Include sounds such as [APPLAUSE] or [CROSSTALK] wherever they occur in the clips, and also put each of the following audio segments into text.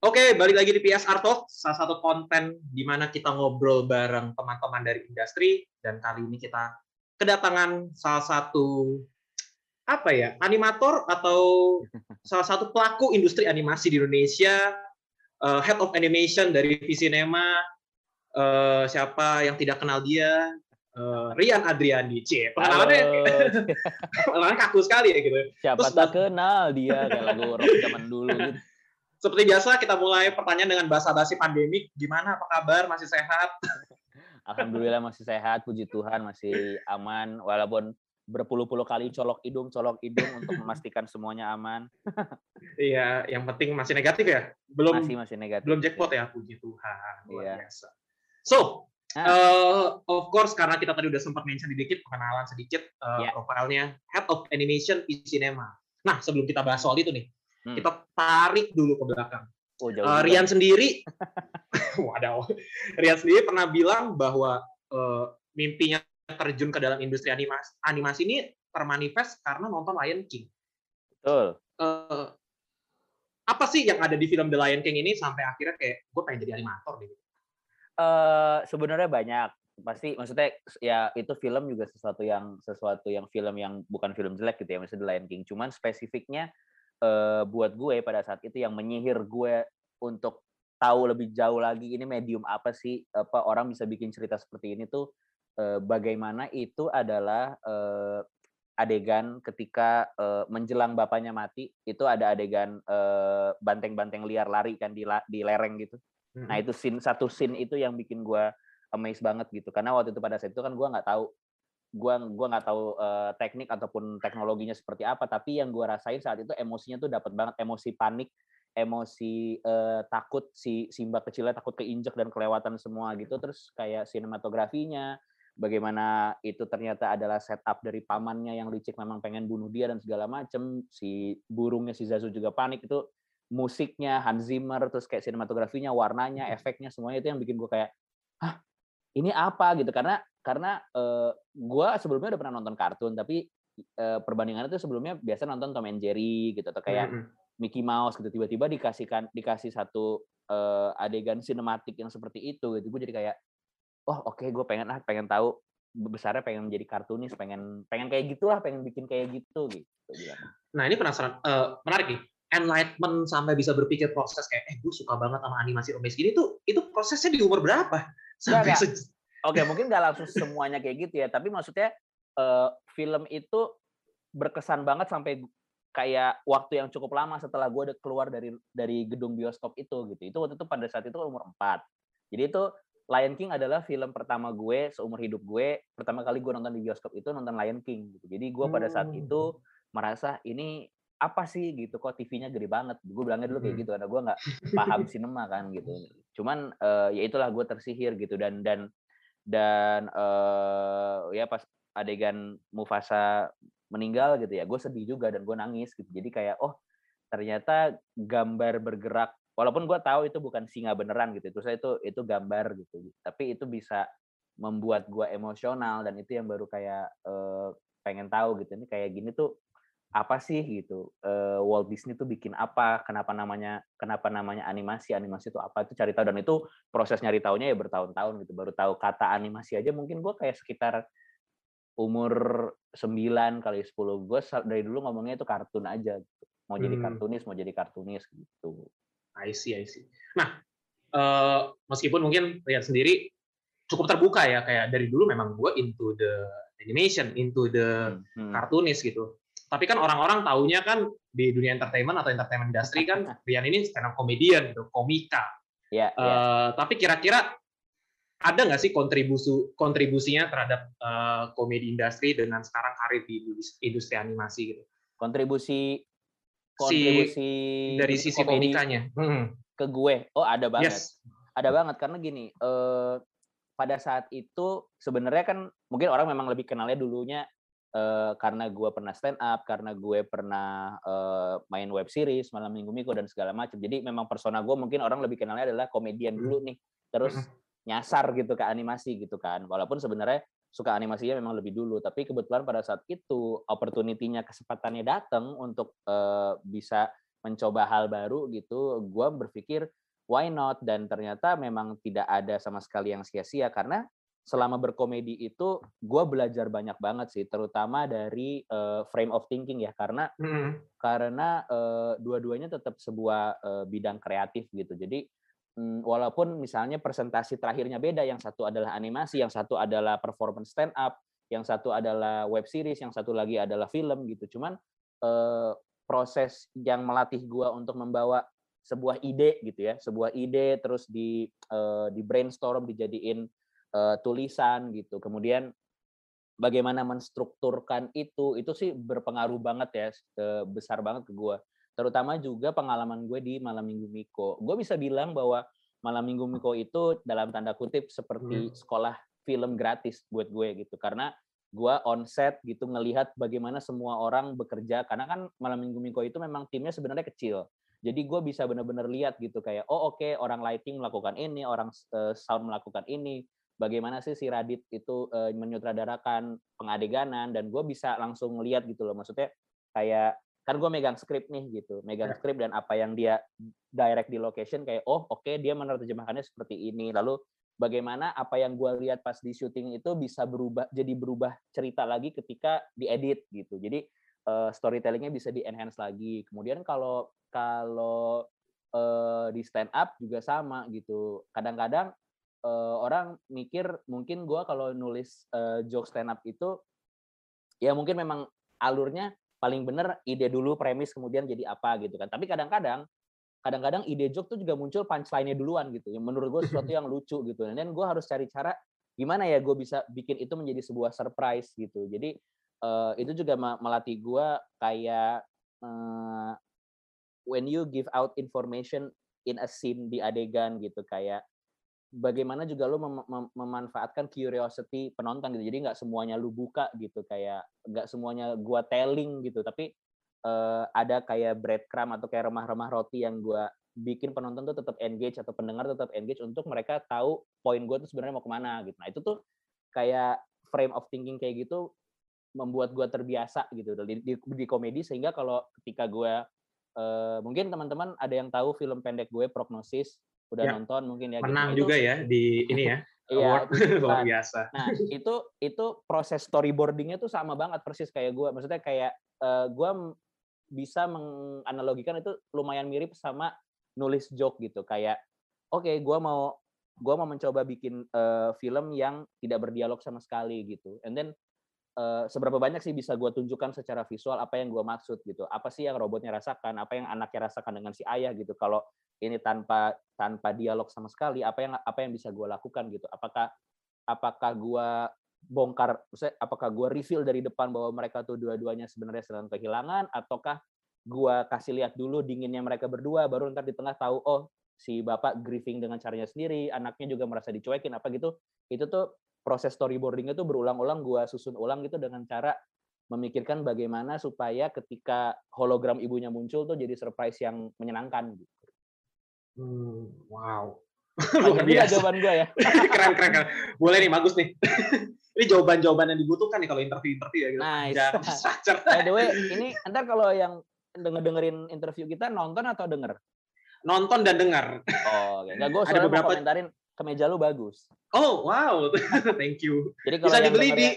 Oke, balik lagi di PSR Talk, salah satu konten di mana kita ngobrol bareng teman-teman dari industri. Dan kali ini kita kedatangan salah satu apa ya animator atau [LAUGHS] salah satu pelaku industri animasi di Indonesia, uh, head of animation dari Visinema, uh, siapa yang tidak kenal dia, uh, Rian Adriani, c pengenalan [LAUGHS] kaku sekali ya gitu. Siapa Terus, tak kenal dia? Kayak lagu rock zaman dulu gitu. Seperti biasa kita mulai pertanyaan dengan bahasa basi pandemik. Gimana? Apa kabar? Masih sehat? [LAUGHS] Alhamdulillah masih sehat, puji Tuhan masih aman walaupun berpuluh-puluh kali colok hidung, colok hidung untuk memastikan semuanya aman. [LAUGHS] iya, yang penting masih negatif ya? Belum masih masih negatif. Belum jackpot ya, puji Tuhan. Luar iya. biasa. So, ah. uh, of course karena kita tadi udah sempat mention sedikit pengenalan sedikit uh, yeah. profilnya Head of Animation di Cinema. Nah, sebelum kita bahas soal itu nih, Hmm. Kita tarik dulu ke belakang. Oh, jauh uh, Rian sendiri, [LAUGHS] waduh, Rian sendiri pernah bilang bahwa uh, mimpinya terjun ke dalam industri animasi, animasi ini termanifest karena nonton Lion King. Betul. Uh, apa sih yang ada di film The Lion King ini sampai akhirnya kayak gue pengen jadi animator gitu? Uh, sebenarnya banyak pasti maksudnya ya itu film juga sesuatu yang sesuatu yang film yang bukan film jelek gitu ya misalnya The Lion King cuman spesifiknya uh, buat gue pada saat itu yang menyihir gue untuk tahu lebih jauh lagi ini medium apa sih apa orang bisa bikin cerita seperti ini tuh uh, bagaimana itu adalah uh, adegan ketika uh, menjelang bapaknya mati itu ada adegan banteng-banteng uh, liar lari kan di di lereng gitu. Mm -hmm. Nah itu scene satu scene itu yang bikin gue amazed banget gitu karena waktu itu pada saat itu kan gue nggak tahu gua gua nggak tahu uh, teknik ataupun teknologinya seperti apa tapi yang gua rasain saat itu emosinya tuh dapat banget emosi panik emosi uh, takut si Simba kecilnya takut keinjek dan kelewatan semua gitu terus kayak sinematografinya bagaimana itu ternyata adalah setup dari pamannya yang licik memang pengen bunuh dia dan segala macem si burungnya si Zazu juga panik itu musiknya Hans Zimmer terus kayak sinematografinya warnanya hmm. efeknya semuanya itu yang bikin gue kayak ah ini apa gitu karena karena uh, eh, gue sebelumnya udah pernah nonton kartun tapi uh, perbandingannya itu sebelumnya biasa nonton Tom and Jerry gitu atau kayak mm -hmm. Mickey Mouse gitu. Tiba-tiba dikasihkan dikasih satu uh, adegan sinematik yang seperti itu gitu. Gue jadi kayak oh oke okay, gue pengen ah pengen tahu besarnya pengen menjadi kartunis pengen pengen kayak gitulah pengen bikin kayak gitu gitu nah ini penasaran uh, menarik nih. Enlightenment sampai bisa berpikir proses kayak eh gue suka banget sama animasi romes gini tuh itu prosesnya di umur berapa? Sampai Oke, mungkin nggak langsung semuanya kayak gitu ya, tapi maksudnya uh, film itu berkesan banget sampai kayak waktu yang cukup lama setelah gue keluar dari dari gedung bioskop itu gitu. Itu waktu itu pada saat itu umur 4. Jadi itu Lion King adalah film pertama gue seumur hidup gue. Pertama kali gue nonton di bioskop itu nonton Lion King gitu. Jadi gue pada saat hmm. itu merasa ini apa sih gitu kok TV-nya gede banget. Gue bilangnya dulu kayak hmm. gitu karena gue nggak paham [LAUGHS] sinema kan gitu. Cuman uh, ya itulah gue tersihir gitu dan dan dan uh, ya pas adegan Mufasa meninggal gitu ya gue sedih juga dan gue nangis gitu. Jadi kayak oh ternyata gambar bergerak walaupun gue tahu itu bukan singa beneran gitu itu saya itu itu gambar gitu. Tapi itu bisa membuat gue emosional dan itu yang baru kayak uh, pengen tahu gitu ini kayak gini tuh apa sih gitu uh, Walt Disney tuh bikin apa kenapa namanya kenapa namanya animasi animasi itu apa itu cari tahu dan itu proses nyari tahunya ya bertahun-tahun gitu baru tahu kata animasi aja mungkin gue kayak sekitar umur 9 kali 10 gue dari dulu ngomongnya itu kartun aja gitu. mau hmm. jadi kartunis mau jadi kartunis gitu I see I see nah uh, meskipun mungkin lihat sendiri cukup terbuka ya kayak dari dulu memang gue into the animation into the hmm. hmm. kartunis gitu tapi kan orang-orang taunya kan di dunia entertainment atau entertainment industry kan [LAUGHS] Rian ini stand up comedian gitu, komika. Yeah, uh, yeah. Tapi kira-kira ada nggak sih kontribusi kontribusinya terhadap uh, komedi industri dengan sekarang karir di industri animasi gitu? Kontribusi kontribusi si, dari sisi komikanya hmm. ke gue, oh ada banget, yes. ada banget karena gini, uh, pada saat itu sebenarnya kan mungkin orang memang lebih kenalnya dulunya uh, karena gue pernah stand up, karena gue pernah uh, main web series malam minggu minggu dan segala macam. Jadi memang persona gue mungkin orang lebih kenalnya adalah komedian hmm. dulu nih, terus hmm. nyasar gitu ke animasi gitu kan. Walaupun sebenarnya suka animasinya memang lebih dulu, tapi kebetulan pada saat itu opportunity-nya kesempatannya datang untuk uh, bisa mencoba hal baru gitu, gue berpikir why not dan ternyata memang tidak ada sama sekali yang sia-sia karena selama berkomedi itu gue belajar banyak banget sih terutama dari uh, frame of thinking ya. Karena mm. karena uh, dua-duanya tetap sebuah uh, bidang kreatif gitu. Jadi um, walaupun misalnya presentasi terakhirnya beda yang satu adalah animasi yang satu adalah performance stand up yang satu adalah web series yang satu lagi adalah film gitu. Cuman uh, proses yang melatih gue untuk membawa sebuah ide gitu ya sebuah ide terus di uh, di brainstorm dijadiin uh, tulisan gitu. Kemudian bagaimana menstrukturkan itu itu sih berpengaruh banget ya besar banget ke gue terutama juga pengalaman gue di malam minggu Miko. Gue bisa bilang bahwa malam minggu Miko itu dalam tanda kutip seperti hmm. sekolah film gratis buat gue gitu. Karena gue on set gitu ngelihat bagaimana semua orang bekerja. Karena kan malam minggu Miko itu memang timnya sebenarnya kecil. Jadi gue bisa benar-benar lihat gitu kayak oh oke okay, orang lighting melakukan ini orang uh, sound melakukan ini bagaimana sih si Radit itu uh, menyutradarakan pengadeganan dan gue bisa langsung lihat gitu loh. Maksudnya kayak kan gue megang skrip nih gitu megang ya. skrip dan apa yang dia direct di location kayak oh oke okay, dia menerjemahkannya seperti ini. Lalu bagaimana apa yang gue lihat pas di syuting itu bisa berubah jadi berubah cerita lagi ketika diedit gitu. Jadi uh, storytellingnya bisa di enhance lagi. Kemudian kalau kalau uh, di stand up juga sama gitu. Kadang-kadang uh, orang mikir mungkin gue kalau nulis uh, joke stand up itu ya mungkin memang alurnya paling bener ide dulu premis kemudian jadi apa gitu kan. Tapi kadang-kadang kadang-kadang ide joke tuh juga muncul punchline-nya duluan gitu yang menurut gue [LAUGHS] sesuatu yang lucu gitu. Dan gue harus cari cara gimana ya gue bisa bikin itu menjadi sebuah surprise gitu. Jadi uh, itu juga melatih gue kayak uh, when you give out information in a scene di adegan gitu kayak bagaimana juga lo mem mem memanfaatkan curiosity penonton gitu. Jadi nggak semuanya lu buka gitu kayak nggak semuanya gua telling gitu, tapi uh, ada kayak breadcrumb atau kayak remah-remah roti yang gua bikin penonton tuh tetap engage atau pendengar tetap engage untuk mereka tahu poin gue tuh sebenarnya mau ke mana gitu. Nah itu tuh kayak frame of thinking kayak gitu membuat gue terbiasa gitu di, di, di komedi sehingga kalau ketika gue uh, mungkin teman-teman ada yang tahu film pendek gue prognosis udah ya, nonton mungkin ya. Menang gitu. juga ya di ini ya. [LAUGHS] Iya, [LAUGHS] luar biasa. Nah, itu itu proses storyboardingnya tuh sama banget persis kayak gue. Maksudnya kayak uh, eh, gue bisa menganalogikan itu lumayan mirip sama nulis joke gitu. Kayak oke, okay, gue mau gue mau mencoba bikin uh, film yang tidak berdialog sama sekali gitu. And then uh, seberapa banyak sih bisa gue tunjukkan secara visual apa yang gue maksud gitu. Apa sih yang robotnya rasakan, apa yang anaknya rasakan dengan si ayah gitu. Kalau ini tanpa tanpa dialog sama sekali apa yang apa yang bisa gue lakukan gitu apakah apakah gue bongkar apakah gue reveal dari depan bahwa mereka tuh dua-duanya sebenarnya sedang kehilangan ataukah gue kasih lihat dulu dinginnya mereka berdua baru ntar di tengah tahu oh si bapak grieving dengan caranya sendiri anaknya juga merasa dicuekin apa gitu itu tuh proses storyboardingnya tuh berulang-ulang gue susun ulang gitu dengan cara memikirkan bagaimana supaya ketika hologram ibunya muncul tuh jadi surprise yang menyenangkan gitu. Hmm, wow. [LAUGHS] Luar biasa. jawaban gue ya. [LAUGHS] keren, keren, keren. Boleh nih, bagus nih. [LAUGHS] ini jawaban-jawaban yang dibutuhkan nih kalau interview-interview ya. Gitu. Nice. By the way, ini ntar kalau yang denger-dengerin interview kita nonton atau denger? Nonton dan dengar. Oh, oke. Okay. gue Ada beberapa komentarin kemeja lu bagus. Oh, wow. Thank you. Jadi kalau Bisa dibeli di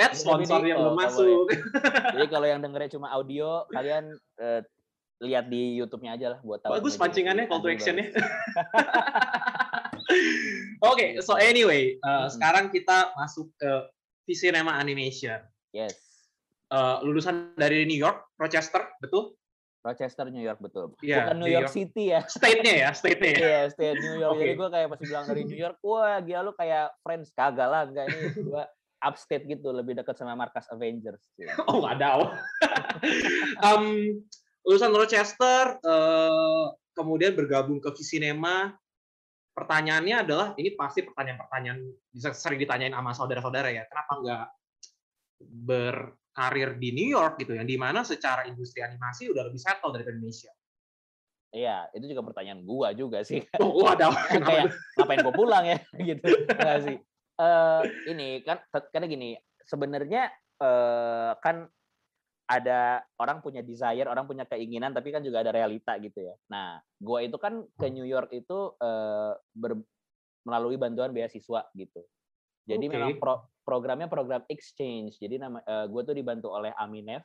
Ad sponsor yang belum oh, masuk. Jadi kalau yang dengernya cuma audio, kalian uh, lihat di YouTube-nya aja lah buat tahu. Bagus pancingannya call to action-nya. [LAUGHS] Oke, okay, so anyway, uh, hmm. sekarang kita masuk ke Visinema Animation. Yes. Uh, lulusan dari New York, Rochester, betul? Rochester, New York, betul. Yeah, Bukan New, New York, York City ya. State-nya ya, state-nya ya. Iya, yeah, state New York. okay. Jadi gue kayak pasti bilang dari New York, wah gila lu kayak Friends. Kagak lah, enggak ini. Gue upstate gitu, lebih dekat sama markas Avengers. [LAUGHS] oh, ada. [LAUGHS] um, lulusan Rochester uh, kemudian bergabung ke Visinema pertanyaannya adalah ini pasti pertanyaan-pertanyaan bisa sering ditanyain sama saudara-saudara ya kenapa nggak berkarir di New York gitu yang di mana secara industri animasi udah lebih settle dari Indonesia Iya, itu juga pertanyaan gua juga sih. [LAUGHS] Oh, ada. [LAUGHS] Kayak ngapain gua pulang ya [LAUGHS] gitu. Enggak sih. Uh, ini kan karena gini, sebenarnya uh, kan ada orang punya desire, orang punya keinginan, tapi kan juga ada realita gitu ya. Nah, gue itu kan ke New York itu uh, ber, melalui bantuan beasiswa gitu. Jadi okay. memang pro, programnya program exchange. Jadi nama uh, gue tuh dibantu oleh Aminef,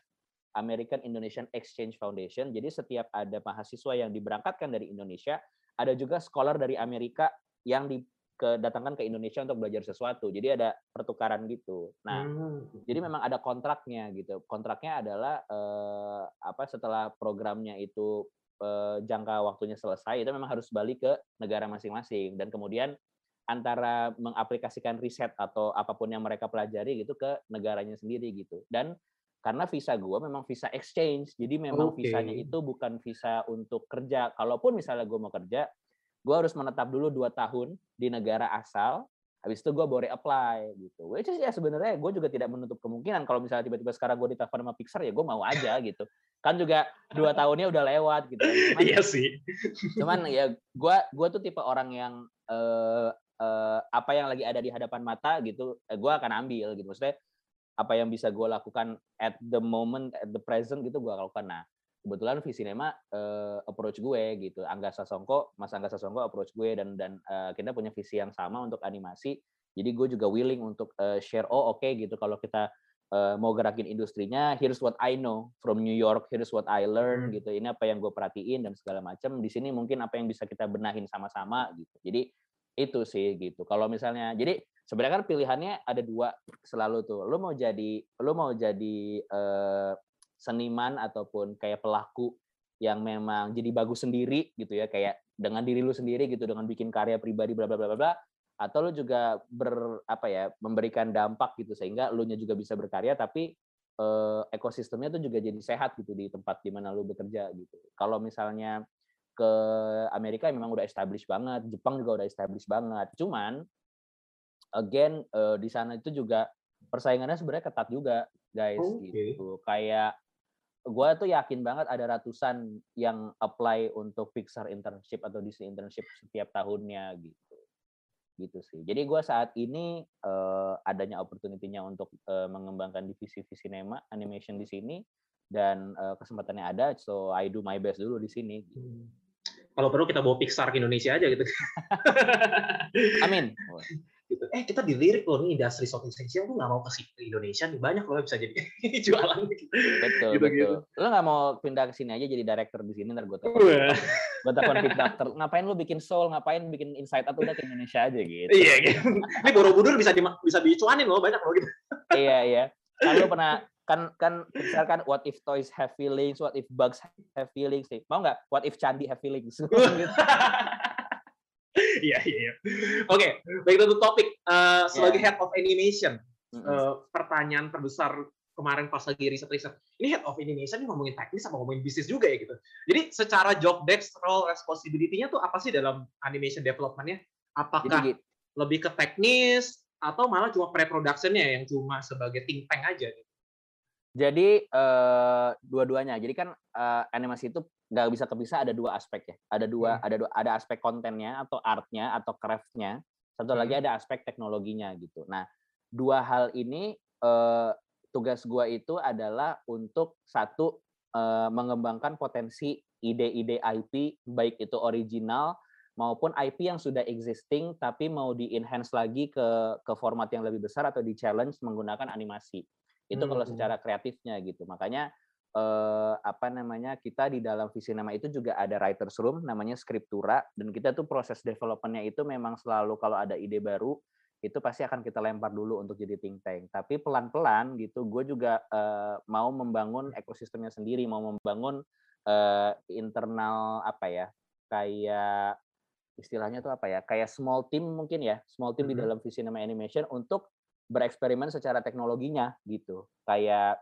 American Indonesian Exchange Foundation. Jadi setiap ada mahasiswa yang diberangkatkan dari Indonesia, ada juga scholar dari Amerika yang di kedatangkan ke Indonesia untuk belajar sesuatu. Jadi ada pertukaran gitu. Nah, hmm. jadi memang ada kontraknya gitu. Kontraknya adalah eh, apa setelah programnya itu eh, jangka waktunya selesai itu memang harus balik ke negara masing-masing dan kemudian antara mengaplikasikan riset atau apa pun yang mereka pelajari gitu ke negaranya sendiri gitu. Dan karena visa gue memang visa exchange, jadi memang okay. visanya itu bukan visa untuk kerja. Kalaupun misalnya gue mau kerja, gue harus menetap dulu dua tahun di negara asal habis itu gue boleh apply gitu. Which is ya sebenarnya gue juga tidak menutup kemungkinan kalau misalnya tiba-tiba sekarang gue ditelepon sama Pixar ya gue mau aja gitu. Kan juga dua tahunnya udah lewat gitu. Cuman, iya sih. cuman ya gue gue tuh tipe orang yang uh, uh, apa yang lagi ada di hadapan mata gitu eh, gue akan ambil gitu. Maksudnya apa yang bisa gue lakukan at the moment at the present gitu gue lakukan. Nah kebetulan Visinema uh, approach gue gitu. Angga Sasongko, Mas Angga Sasongko approach gue dan dan uh, kita punya visi yang sama untuk animasi. Jadi gue juga willing untuk uh, share oh oke okay, gitu kalau kita uh, mau gerakin industrinya, here's what I know from New York, here's what I learn hmm. gitu. Ini apa yang gue perhatiin dan segala macam. Di sini mungkin apa yang bisa kita benahin sama-sama gitu. Jadi itu sih gitu. Kalau misalnya jadi sebenarnya kan pilihannya ada dua selalu tuh. Lo mau jadi lo mau jadi uh, seniman ataupun kayak pelaku yang memang jadi bagus sendiri gitu ya kayak dengan diri lu sendiri gitu dengan bikin karya pribadi bla bla bla bla atau lu juga ber apa ya memberikan dampak gitu sehingga lu nya juga bisa berkarya tapi eh, ekosistemnya tuh juga jadi sehat gitu di tempat di mana lu bekerja gitu. Kalau misalnya ke Amerika memang udah established banget, Jepang juga udah established banget. Cuman again eh, di sana itu juga persaingannya sebenarnya ketat juga, guys okay. gitu. Kayak gue tuh yakin banget ada ratusan yang apply untuk Pixar internship atau Disney internship setiap tahunnya gitu gitu sih jadi gue saat ini uh, adanya opportunity-nya untuk uh, mengembangkan divisi cinema animation di sini dan uh, kesempatannya ada so I do my best dulu di sini gitu. Hmm. kalau perlu kita bawa Pixar ke Indonesia aja gitu [LAUGHS] amin [LAUGHS] gitu. Eh kita dilirik loh nih industri soft essential tuh nggak mau ke Indonesia nih banyak loh bisa jadi [LAUGHS] jualan gitu. Betul gitu, betul. Gitu. Lo nggak mau pindah ke sini aja jadi director di sini ntar gue telepon. gue telepon fit doctor. Ngapain lu bikin soul? Ngapain bikin insight atau udah ke Indonesia aja gitu. Iya gitu. Ini Borobudur bisa di, bisa dicuanin loh banyak loh gitu. iya iya. Kalau pernah kan kan misalkan what if toys have feelings, what if bugs have feelings nih. Mau nggak? What if candi have feelings? [LAUGHS] Iya iya iya. Oke, baik itu topik uh, sebagai yeah. head of animation. Uh, pertanyaan terbesar kemarin pas lagi riset-riset. Ini head of animation ini ngomongin teknis apa ngomongin bisnis juga ya gitu. Jadi secara job desk role responsibility-nya tuh apa sih dalam animation development-nya? Apakah Jadi, lebih ke teknis atau malah cuma pre-production-nya yang cuma sebagai think tank aja? Gitu? Jadi uh, dua-duanya. Jadi kan uh, animasi itu nggak bisa kepisah ada dua aspek ya. Ada dua hmm. ada dua, ada aspek kontennya atau artnya atau craftnya. Satu hmm. lagi ada aspek teknologinya gitu. Nah dua hal ini uh, tugas gua itu adalah untuk satu uh, mengembangkan potensi ide-ide IP baik itu original maupun IP yang sudah existing tapi mau di enhance lagi ke ke format yang lebih besar atau di challenge menggunakan animasi. Itu hmm. kalau secara kreatifnya gitu. Makanya eh, apa namanya kita di dalam visi nama itu juga ada writers room namanya scriptura dan kita tuh proses developmentnya itu memang selalu kalau ada ide baru itu pasti akan kita lempar dulu untuk jadi think tank. Tapi pelan-pelan gitu, gue juga uh, mau membangun ekosistemnya sendiri, mau membangun uh, internal apa ya, kayak istilahnya tuh apa ya, kayak small team mungkin ya, small team mm -hmm. di dalam visi nama animation untuk bereksperimen secara teknologinya gitu. Kayak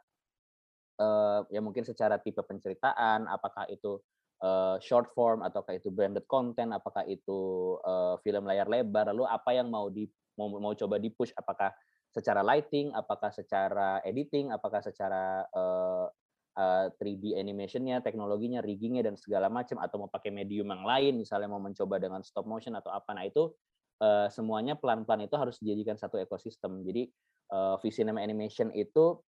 uh, ya mungkin secara tipe penceritaan, apakah itu uh, short form ataukah itu branded content, apakah itu uh, film layar lebar, lalu apa yang mau di mau mau coba di push apakah secara lighting, apakah secara editing, apakah secara uh, uh, 3D animationnya, teknologinya, riggingnya dan segala macam, atau mau pakai medium yang lain, misalnya mau mencoba dengan stop motion atau apa, nah itu semuanya pelan-pelan itu harus dijadikan satu ekosistem. Jadi uh, visi nama animation itu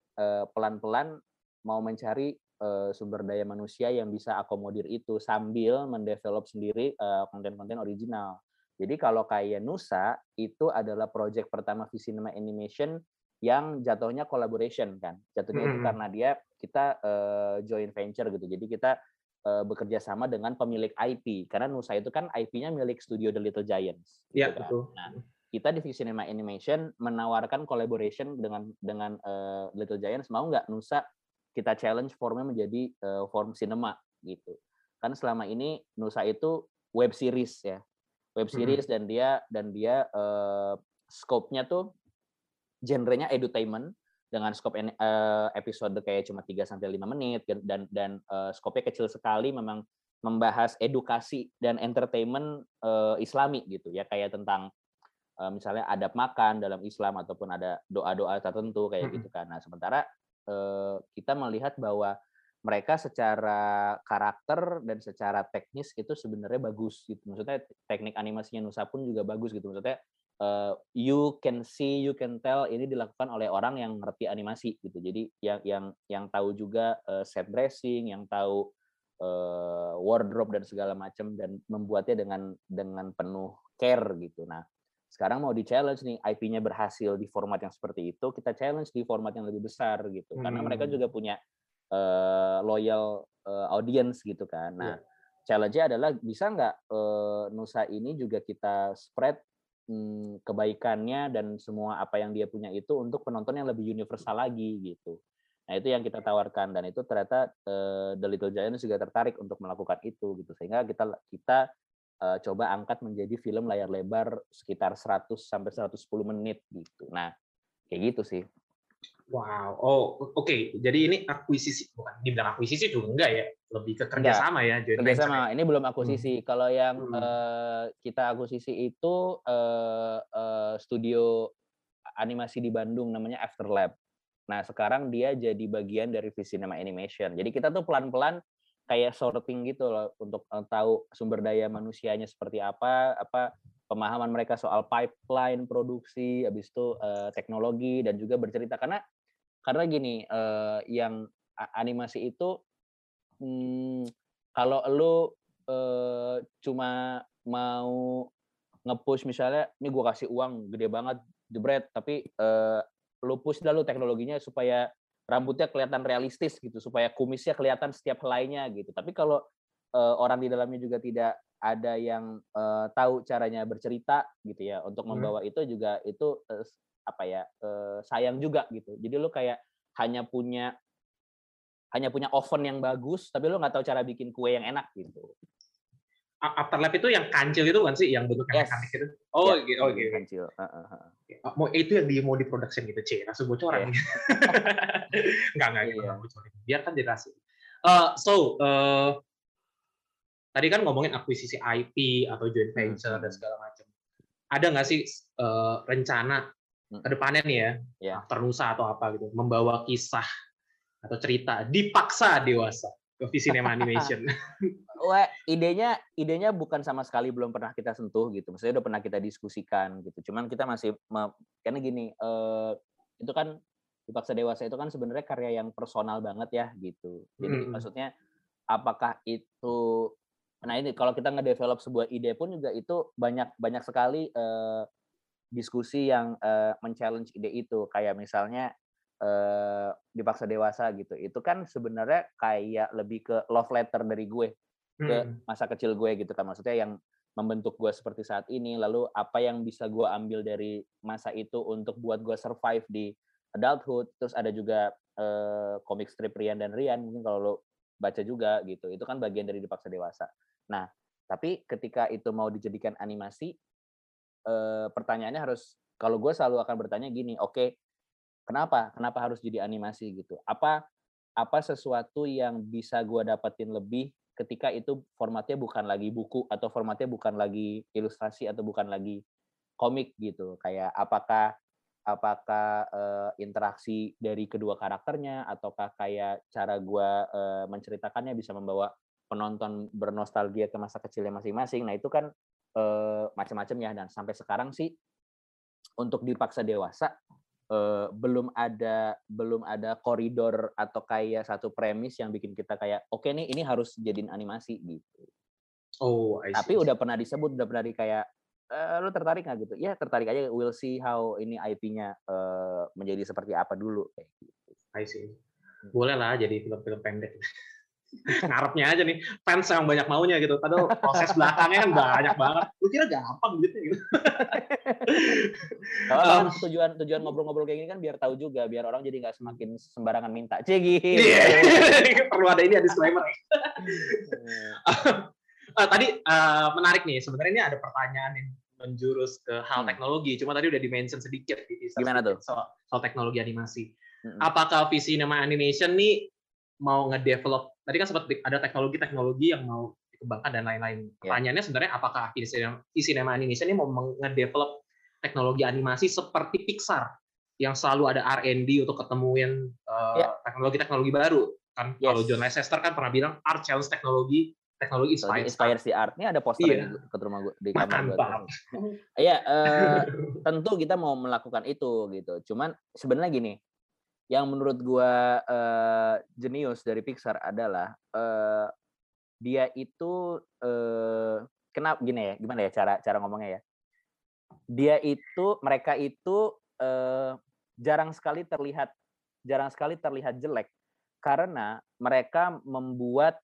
pelan-pelan mau mencari uh, sumber daya manusia yang bisa akomodir itu sambil mendevelop sendiri konten-konten uh, original. Jadi kalau kayak Nusa itu adalah project pertama Visinema Animation yang jatuhnya collaboration kan. Jatuhnya mm -hmm. itu karena dia kita uh, joint venture gitu. Jadi kita uh, bekerja sama dengan pemilik IP karena Nusa itu kan IP-nya milik studio The Little Giants. Iya gitu kan. betul. Nah, kita di Cinema Animation menawarkan collaboration dengan dengan uh, Little Giants mau nggak Nusa kita challenge formnya menjadi uh, form cinema gitu. Kan selama ini Nusa itu web series ya. Web series hmm. dan dia dan dia uh, scope-nya tuh genrenya edutainment dengan scope uh, episode kayak cuma 3 sampai 5 menit dan dan uh, scope-nya kecil sekali memang membahas edukasi dan entertainment uh, Islami gitu ya kayak tentang uh, misalnya adab makan dalam Islam ataupun ada doa-doa tertentu kayak gitu kan. Nah, sementara kita melihat bahwa mereka secara karakter dan secara teknis itu sebenarnya bagus gitu. Maksudnya teknik animasinya Nusa pun juga bagus gitu. Maksudnya uh, you can see, you can tell ini dilakukan oleh orang yang ngerti animasi gitu. Jadi yang yang yang tahu juga uh, set dressing, yang tahu uh, wardrobe dan segala macam dan membuatnya dengan dengan penuh care gitu. Nah, sekarang mau di challenge nih IP-nya berhasil di format yang seperti itu, kita challenge di format yang lebih besar gitu. Karena mereka hmm. juga punya uh, loyal uh, audience gitu kan. Nah, yeah. challenge-nya adalah bisa nggak uh, Nusa ini juga kita spread hmm, kebaikannya dan semua apa yang dia punya itu untuk penonton yang lebih universal lagi gitu. Nah itu yang kita tawarkan dan itu ternyata uh, The Little Giants juga tertarik untuk melakukan itu gitu sehingga kita kita uh, coba angkat menjadi film layar lebar sekitar 100 sampai 110 menit gitu. Nah kayak gitu sih. Wow, oh oke. Okay. Jadi ini akuisisi, bukan dibilang akuisisi juga enggak ya? Lebih ke kerjasama ya? Kerjasama. Ini belum akuisisi. Hmm. Kalau yang hmm. uh, kita akuisisi itu uh, uh, studio animasi di Bandung namanya Afterlab. Nah sekarang dia jadi bagian dari Visinema Animation. Jadi kita tuh pelan-pelan kayak sorting gitu loh untuk tahu sumber daya manusianya seperti apa, apa pemahaman mereka soal pipeline produksi, habis itu uh, teknologi dan juga bercerita. Karena karena gini uh, yang animasi itu hmm, kalau lu uh, cuma mau ngepush misalnya ini gue kasih uang gede banget jebret tapi uh, lu push dah lu teknologinya supaya rambutnya kelihatan realistis gitu supaya kumisnya kelihatan setiap helainya gitu tapi kalau uh, orang di dalamnya juga tidak ada yang uh, tahu caranya bercerita gitu ya untuk hmm. membawa hmm. itu juga itu uh, apa ya uh, sayang juga gitu jadi lu kayak hanya punya hanya punya oven yang bagus tapi lu nggak tahu cara bikin kue yang enak gitu afterlap itu yang kancil itu kan sih yang bentuknya yes. kancil itu oh ya, gitu oh gitu kancil uh, uh, uh. mau itu yang di mau di production gitu c langsung bocoran yeah. [LAUGHS] nggak nggak gitu yeah. bocorin biar kan dirasi uh, so uh, tadi kan ngomongin akuisisi IP atau joint hmm, venture hmm. dan segala macam ada nggak sih uh, rencana Hmm. ke depannya nih ya, yeah. ternusa atau apa gitu, membawa kisah atau cerita dipaksa dewasa ke Cinema Animation. [LAUGHS] Wah, idenya idenya bukan sama sekali belum pernah kita sentuh gitu. Maksudnya udah pernah kita diskusikan gitu. Cuman kita masih karena gini, eh, itu kan dipaksa dewasa itu kan sebenarnya karya yang personal banget ya gitu. Jadi hmm. maksudnya apakah itu nah ini kalau kita ngedevelop sebuah ide pun juga itu banyak banyak sekali eh, diskusi yang uh, men-challenge ide itu kayak misalnya uh, dipaksa dewasa gitu. Itu kan sebenarnya kayak lebih ke love letter dari gue ke hmm. masa kecil gue gitu kan. Maksudnya yang membentuk gue seperti saat ini lalu apa yang bisa gue ambil dari masa itu untuk buat gue survive di adulthood. Terus ada juga komik strip Rian dan Rian mungkin kalau lo baca juga gitu. Itu kan bagian dari dipaksa dewasa. Nah tapi ketika itu mau dijadikan animasi eh, pertanyaannya harus kalau gue selalu akan bertanya gini, oke, okay, kenapa? Kenapa harus jadi animasi gitu? Apa apa sesuatu yang bisa gue dapetin lebih ketika itu formatnya bukan lagi buku atau formatnya bukan lagi ilustrasi atau bukan lagi komik gitu. Kayak apakah apakah uh, interaksi dari kedua karakternya ataukah kayak cara gue uh, menceritakannya bisa membawa penonton bernostalgia ke masa kecilnya masing-masing. Nah itu kan uh, macam-macam ya dan sampai sekarang sih untuk dipaksa dewasa uh, belum ada belum ada koridor atau kayak satu premis yang bikin kita kayak oke okay nih ini harus jadiin animasi gitu. Oh, I see. Tapi udah pernah disebut, udah pernah di kayak uh, lu tertarik nggak gitu? Ya tertarik aja. We'll see how ini IP-nya uh, menjadi seperti apa dulu kayak gitu. I see. Hmm. Boleh lah jadi film-film pendek. ngarepnya aja nih fans yang banyak maunya gitu padahal proses belakangnya kan banyak banget lu kira gampang gitu gitu [LAUGHS] [LAUGHS] um, tujuan tujuan ngobrol-ngobrol kayak gini kan biar tahu juga biar orang jadi nggak semakin sembarangan minta cegi yeah. [LAUGHS] perlu ada ini ada disclaimer uh, [LAUGHS] tadi uh, menarik nih sebenarnya ini ada pertanyaan yang menjurus ke hal hmm. teknologi cuma tadi udah dimention sedikit di gimana tuh soal, soal teknologi animasi hmm. apakah visi nama animation nih mau ngedevelop tadi kan sempat ada teknologi-teknologi yang mau dikembangkan dan lain-lain. Yeah. Pertanyaannya sebenarnya apakah Cinema Animation ini mau ngedevelop teknologi animasi seperti Pixar yang selalu ada R&D untuk ketemuin uh, yeah. teknologi-teknologi baru kan yes. kalau John Lasseter kan pernah bilang art challenge teknologi teknologi inspired, inspired si art. Ini ada poster yeah. di ke rumah gue di kamar gue. [LAUGHS] Iya, uh, [LAUGHS] tentu kita mau melakukan itu gitu. Cuman sebenarnya gini, yang menurut gua uh, jenius dari Pixar adalah uh, dia itu uh, kenapa gini ya gimana ya cara cara ngomongnya ya dia itu mereka itu uh, jarang sekali terlihat jarang sekali terlihat jelek karena mereka membuat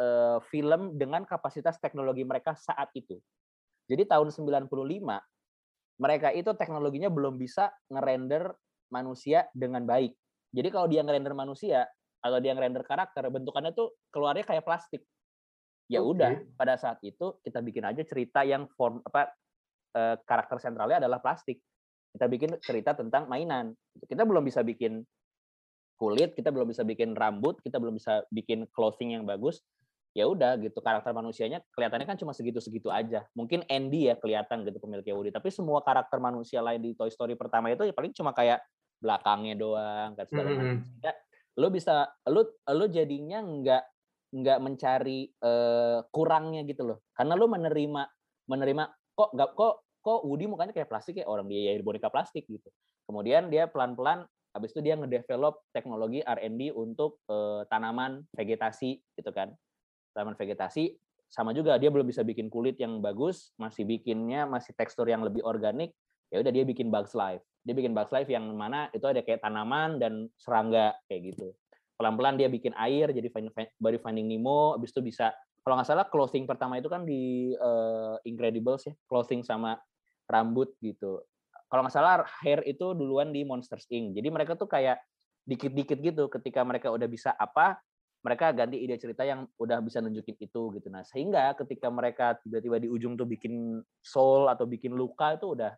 uh, film dengan kapasitas teknologi mereka saat itu jadi tahun 95 mereka itu teknologinya belum bisa ngerender manusia dengan baik. Jadi kalau dia ngerender manusia atau dia ngerender karakter, bentukannya tuh keluarnya kayak plastik. Ya okay. udah, pada saat itu kita bikin aja cerita yang form apa eh, karakter sentralnya adalah plastik. Kita bikin cerita tentang mainan. Kita belum bisa bikin kulit, kita belum bisa bikin rambut, kita belum bisa bikin clothing yang bagus. Ya udah gitu karakter manusianya kelihatannya kan cuma segitu-segitu aja. Mungkin Andy ya kelihatan gitu pemiliknya Woody, tapi semua karakter manusia lain di Toy Story pertama itu ya paling cuma kayak belakangnya doang kan segala macam. Mm -hmm. lo bisa lo lo jadinya nggak nggak mencari uh, kurangnya gitu loh. Karena lo menerima menerima kok nggak kok kok Woody mukanya kayak plastik ya orang dia ya boneka plastik gitu. Kemudian dia pelan-pelan habis itu dia ngedevelop teknologi R&D untuk uh, tanaman vegetasi gitu kan. Tanaman vegetasi sama juga dia belum bisa bikin kulit yang bagus, masih bikinnya masih tekstur yang lebih organik. Ya udah dia bikin Bugs Life dia bikin Bugs Life yang mana itu ada kayak tanaman dan serangga kayak gitu pelan-pelan dia bikin air jadi baru Finding Nemo habis itu bisa kalau nggak salah clothing pertama itu kan di uh, Incredibles ya clothing sama rambut gitu kalau nggak salah hair itu duluan di Monsters Inc jadi mereka tuh kayak dikit-dikit gitu ketika mereka udah bisa apa mereka ganti ide cerita yang udah bisa nunjukin itu gitu nah sehingga ketika mereka tiba-tiba di ujung tuh bikin soul atau bikin luka itu udah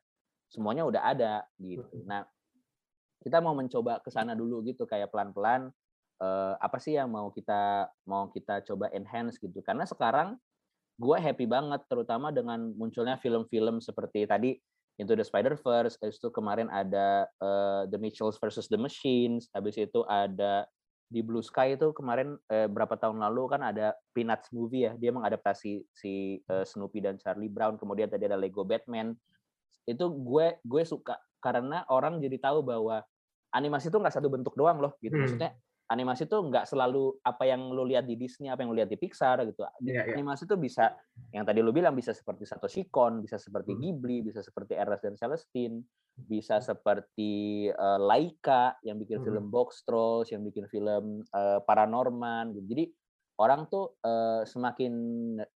semuanya udah ada gitu. Nah, kita mau mencoba ke sana dulu gitu kayak pelan-pelan uh, apa sih yang mau kita mau kita coba enhance gitu. Karena sekarang gue happy banget terutama dengan munculnya film-film seperti tadi Into the Spider-Verse, habis itu kemarin ada uh, The Mitchells versus The Machines, habis itu ada di Blue Sky itu kemarin eh, berapa tahun lalu kan ada Peanuts movie ya, dia mengadaptasi si uh, Snoopy dan Charlie Brown, kemudian tadi ada Lego Batman, itu gue gue suka karena orang jadi tahu bahwa animasi itu nggak satu bentuk doang loh gitu hmm. maksudnya animasi itu nggak selalu apa yang lo lihat di Disney apa yang lo lihat di Pixar gitu yeah, yeah. animasi itu bisa yang tadi lo bilang bisa seperti Satoshi Kon bisa seperti hmm. Ghibli bisa seperti Ernest dan Celestine bisa seperti uh, Laika yang bikin hmm. film Box Trolls yang bikin film uh, paranorman gitu jadi orang tuh uh, semakin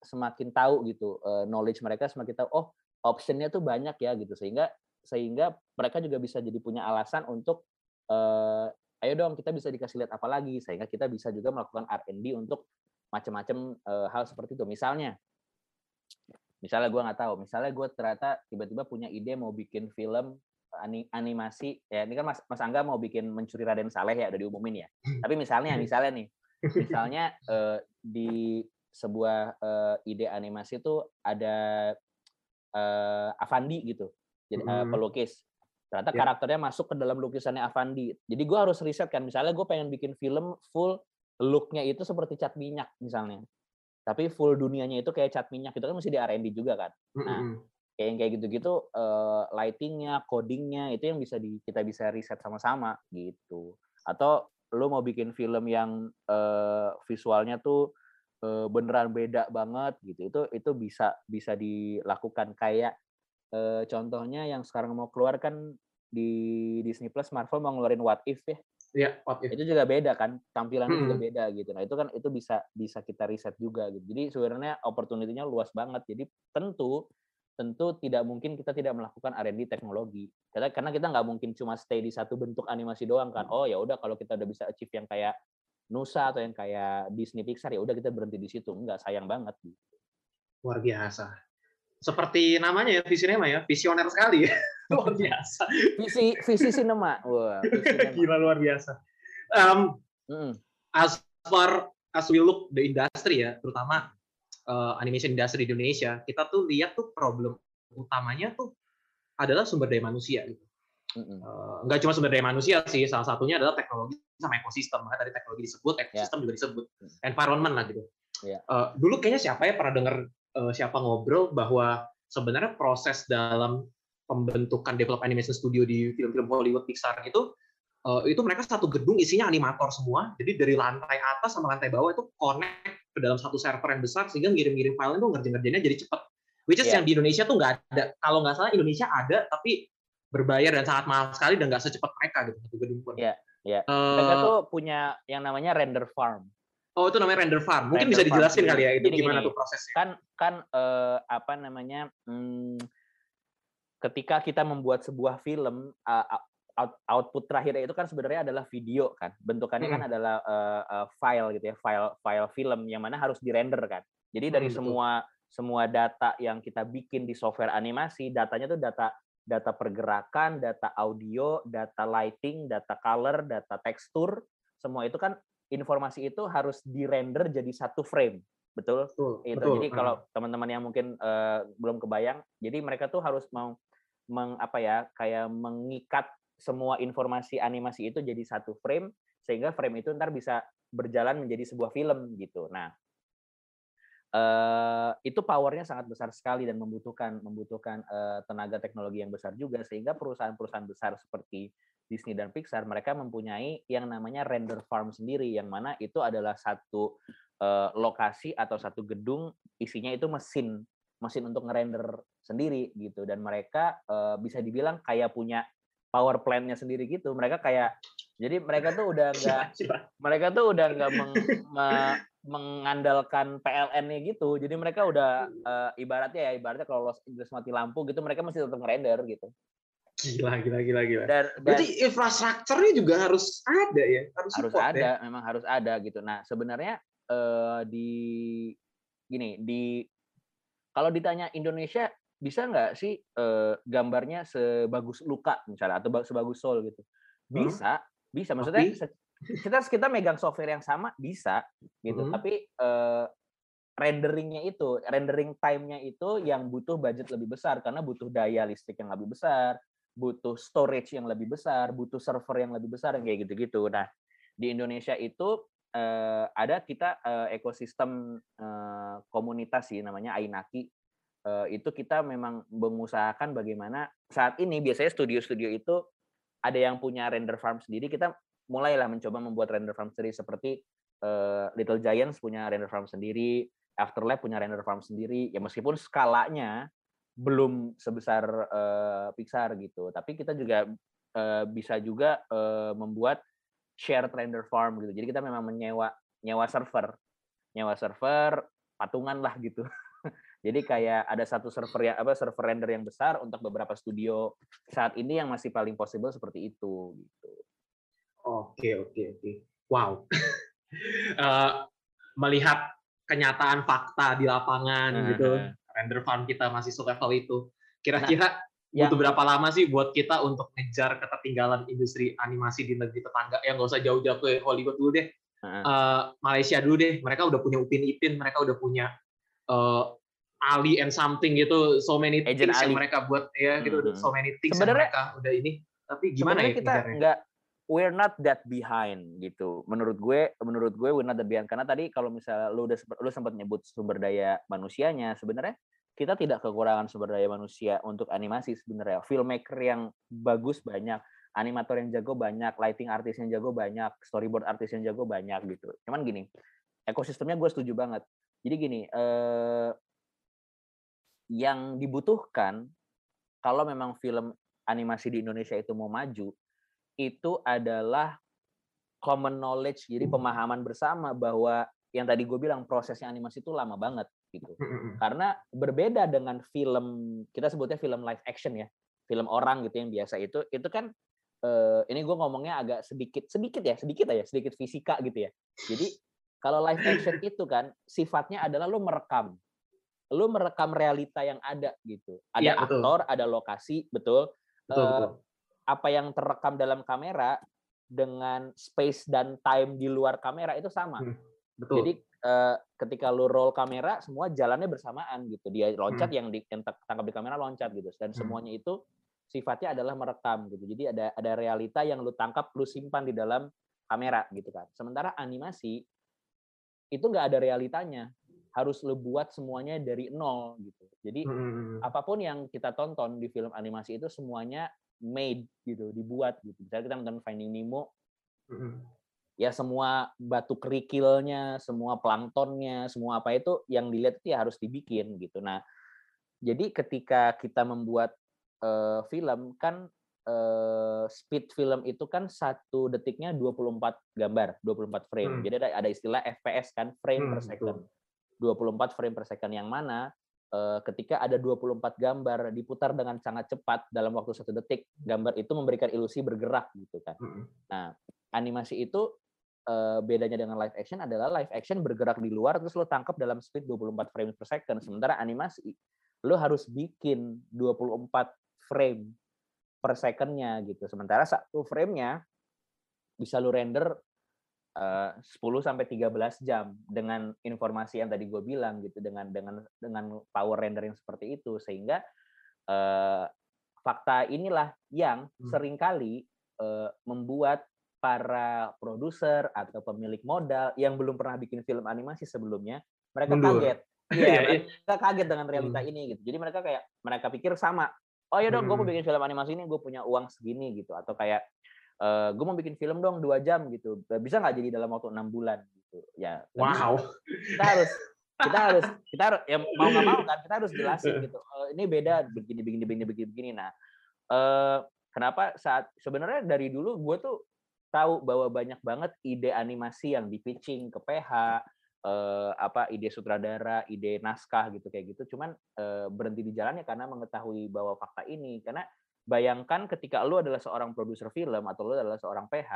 semakin tahu gitu uh, knowledge mereka semakin tahu oh optionnya tuh banyak ya gitu sehingga sehingga mereka juga bisa jadi punya alasan untuk uh, ayo dong kita bisa dikasih lihat apa lagi sehingga kita bisa juga melakukan R&D untuk macam-macam uh, hal seperti itu. Misalnya misalnya gue nggak tahu misalnya gue ternyata tiba-tiba punya ide mau bikin film animasi ya ini kan mas mas angga mau bikin mencuri Raden Saleh ya udah diumumin ya. Tapi misalnya misalnya nih [LAUGHS] misalnya uh, di sebuah uh, ide animasi itu ada Avandi gitu, jadi uh, pelukis. Ternyata yeah. karakternya masuk ke dalam lukisannya Avandi. Jadi gue harus riset kan, misalnya gue pengen bikin film full looknya itu seperti cat minyak misalnya. Tapi full dunianya itu kayak cat minyak itu kan mesti di R&D juga kan. Nah, kayak yang kayak gitu-gitu uh, lightingnya, codingnya itu yang bisa di, kita bisa riset sama-sama gitu. Atau lu mau bikin film yang uh, visualnya tuh uh, beneran beda banget gitu, itu itu bisa bisa dilakukan kayak uh, contohnya yang sekarang mau keluar kan di Disney Plus Marvel mau ngeluarin What If ya. Iya, What If. Itu juga beda kan, tampilannya hmm. juga beda gitu. Nah, itu kan itu bisa bisa kita riset juga gitu. Jadi sebenarnya opportunity-nya luas banget. Jadi tentu tentu tidak mungkin kita tidak melakukan R&D teknologi. Karena karena kita nggak mungkin cuma stay di satu bentuk animasi doang kan. Oh ya udah kalau kita udah bisa achieve yang kayak Nusa atau yang kayak Disney Pixar ya udah kita berhenti di situ. Enggak, sayang banget gitu. Luar biasa. Seperti namanya ya Visinema ya, visioner sekali ya. [LAUGHS] luar biasa. Visi visi sinema. Wah, [LAUGHS] Gila luar biasa. Um, mm. As far as we look the industry ya, terutama uh, animation industry di Indonesia, kita tuh lihat tuh problem utamanya tuh adalah sumber daya manusia gitu. Mm-hmm. Uh, nggak cuma sumber daya manusia sih, salah satunya adalah teknologi sama ekosistem. Maka tadi teknologi disebut, ekosistem yeah. juga disebut, environment lah gitu. Yeah. Uh, dulu kayaknya siapa ya pernah dengar uh, siapa ngobrol bahwa sebenarnya proses dalam pembentukan develop animation studio di film-film Hollywood Pixar itu uh, itu mereka satu gedung isinya animator semua. Jadi dari lantai atas sama lantai bawah itu connect ke dalam satu server yang besar sehingga ngirim-ngirim file itu ngerjain-ngerjainnya jadi cepat. Which is yeah. yang di Indonesia tuh nggak ada. Kalau nggak salah Indonesia ada tapi berbayar dan sangat mahal sekali dan nggak secepat mereka gitu satu gedung pun. Iya, yeah, iya. Yeah. Uh, mereka tuh punya yang namanya render farm. Oh, itu namanya render farm. Mungkin render bisa dijelasin farm. kali ya itu Jadi gimana gini, tuh prosesnya. Kan kan uh, apa namanya? Hmm, ketika kita membuat sebuah film uh, out, output terakhir itu kan sebenarnya adalah video kan bentukannya hmm. kan adalah uh, uh, file gitu ya file file film yang mana harus dirender kan jadi dari hmm, semua semua data yang kita bikin di software animasi datanya tuh data data pergerakan data audio data lighting data color data tekstur semua itu kan informasi itu harus dirender jadi satu frame betul, betul itu betul. jadi kalau teman-teman yang mungkin uh, belum kebayang jadi mereka tuh harus mau meng apa ya kayak mengikat semua informasi animasi itu jadi satu frame sehingga frame itu ntar bisa berjalan menjadi sebuah film gitu. Nah, uh, itu powernya sangat besar sekali dan membutuhkan membutuhkan uh, tenaga teknologi yang besar juga. Sehingga perusahaan-perusahaan besar seperti Disney dan Pixar mereka mempunyai yang namanya render farm sendiri yang mana itu adalah satu uh, lokasi atau satu gedung isinya itu mesin mesin untuk ngerender sendiri gitu. Dan mereka uh, bisa dibilang kayak punya power plant-nya sendiri gitu. Mereka kayak jadi mereka tuh udah nggak [LAUGHS] mereka tuh udah nggak meng, [LAUGHS] me, mengandalkan PLN-nya gitu jadi mereka udah uh, ibaratnya ya ibaratnya kalau Los Angeles mati lampu gitu mereka mesti tetap ngerender gitu gila gila gila gila dan, berarti infrastrukturnya juga harus ada ya harus, harus ada ya? memang harus ada gitu nah sebenarnya uh, di gini di kalau ditanya Indonesia bisa nggak sih uh, gambarnya sebagus Luka misalnya atau sebagus Soul gitu? Bisa, hmm. bisa. Maksudnya okay. Kita kita megang software yang sama bisa gitu. Hmm. Tapi uh, renderingnya itu, rendering time-nya itu yang butuh budget lebih besar karena butuh daya listrik yang lebih besar, butuh storage yang lebih besar, butuh server yang lebih besar, kayak gitu-gitu. Nah, di Indonesia itu uh, ada kita uh, ekosistem uh, komunitas sih namanya Ainaki. Uh, itu kita memang mengusahakan bagaimana saat ini biasanya studio-studio itu ada yang punya render farm sendiri. Kita mulailah mencoba membuat render farm sendiri seperti uh, Little Giants punya render farm sendiri, Afterlife punya render farm sendiri. Ya meskipun skalanya belum sebesar uh, Pixar gitu, tapi kita juga uh, bisa juga uh, membuat shared render farm gitu. Jadi kita memang menyewa nyewa server, nyewa server patungan lah gitu. [LAUGHS] Jadi kayak ada satu server ya apa server render yang besar untuk beberapa studio saat ini yang masih paling possible seperti itu gitu. Oke oke oke. Wow. uh, [LAUGHS] melihat kenyataan fakta di lapangan uh -huh. gitu, render farm kita masih level itu. Kira-kira Ya. butuh berapa lama sih buat kita untuk ngejar ketertinggalan industri animasi di negeri tetangga yang nggak usah jauh-jauh ke Hollywood dulu deh uh-huh. uh, Malaysia dulu deh mereka udah punya Upin Ipin mereka udah punya uh, Ali and something gitu so many Agent things Ali. yang mereka buat ya gitu hmm. so many things sebenarnya, yang mereka udah ini tapi gimana ya kita nggak we're not that behind gitu menurut gue menurut gue we're not that behind karena tadi kalau misalnya lu udah lu sempat nyebut sumber daya manusianya sebenarnya kita tidak kekurangan sumber daya manusia untuk animasi sebenarnya. Filmmaker yang bagus banyak, animator yang jago banyak, lighting artis yang jago banyak, storyboard artis yang jago banyak gitu. Cuman gini, ekosistemnya gue setuju banget. Jadi gini, eh, yang dibutuhkan kalau memang film animasi di Indonesia itu mau maju, itu adalah common knowledge, jadi pemahaman bersama bahwa yang tadi gue bilang prosesnya animasi itu lama banget gitu. Karena berbeda dengan film kita sebutnya film live action ya, film orang gitu yang biasa itu itu kan uh, ini gue ngomongnya agak sedikit sedikit ya sedikit aja sedikit fisika gitu ya. Jadi kalau live action itu kan sifatnya adalah lo merekam, lo merekam realita yang ada gitu. Ada ya, aktor, ada lokasi, betul. Betul, uh, betul. Apa yang terekam dalam kamera dengan space dan time di luar kamera itu sama. Hmm, betul. Jadi uh, ketika lu roll kamera semua jalannya bersamaan gitu. Dia loncat hmm. yang di yang tangkap di kamera loncat gitu dan hmm. semuanya itu sifatnya adalah merekam gitu. Jadi ada ada realita yang lu tangkap lu simpan di dalam kamera gitu kan. Sementara animasi itu nggak ada realitanya. Harus lu buat semuanya dari nol gitu. Jadi hmm. hmm, hmm. apa pun yang kita tonton di film animasi itu semuanya made gitu, dibuat gitu. Misalnya kita nonton Finding Nemo, hmm ya semua batu kerikilnya, semua planktonnya, semua apa itu yang dilihat itu ya harus dibikin gitu. Nah, jadi ketika kita membuat uh, film kan uh, speed film itu kan satu detiknya 24 gambar, 24 frame. Hmm. Jadi ada, ada istilah FPS kan, frame hmm, per second. Betul. 24 frame per second yang mana ketika ada 24 gambar diputar dengan sangat cepat dalam waktu satu detik, gambar itu memberikan ilusi bergerak gitu kan. Nah, animasi itu uh, bedanya dengan live action adalah live action bergerak di luar terus lo tangkap dalam speed 24 frame per second. Sementara animasi lo harus bikin 24 frame per secondnya gitu. Sementara satu framenya bisa lo render 10 sampai 13 jam dengan informasi yang tadi gue bilang gitu dengan dengan dengan power render yang seperti itu sehingga uh, fakta inilah yang hmm. sering kali uh, membuat para produser atau pemilik modal yang belum pernah bikin film animasi sebelumnya, mereka Mundur. kaget. [LAUGHS] Iya, yeah, mereka kaget dengan realita hmm. ini gitu. Jadi mereka kayak mereka pikir sama. Oh ya dong, hmm. gue mau bikin film animasi ini, gue punya uang segini gitu. Atau kayak uh, gue mau bikin film dong dua jam gitu. Bisa nggak jadi dalam waktu enam bulan gitu? Ya. Wow. Kita harus kita harus kita harus ya mau nggak mau kan kita harus jelasin [LAUGHS] gitu. Uh, ini beda begini begini begini begini begini. Nah, uh, kenapa saat sebenarnya dari dulu gue tuh tahu bahwa banyak banget ide animasi yang dipitching ke PH, eh, apa ide sutradara, ide naskah gitu kayak gitu. Cuman eh, berhenti di jalannya karena mengetahui bahwa fakta ini. Karena bayangkan ketika lu adalah seorang produser film atau lu adalah seorang PH,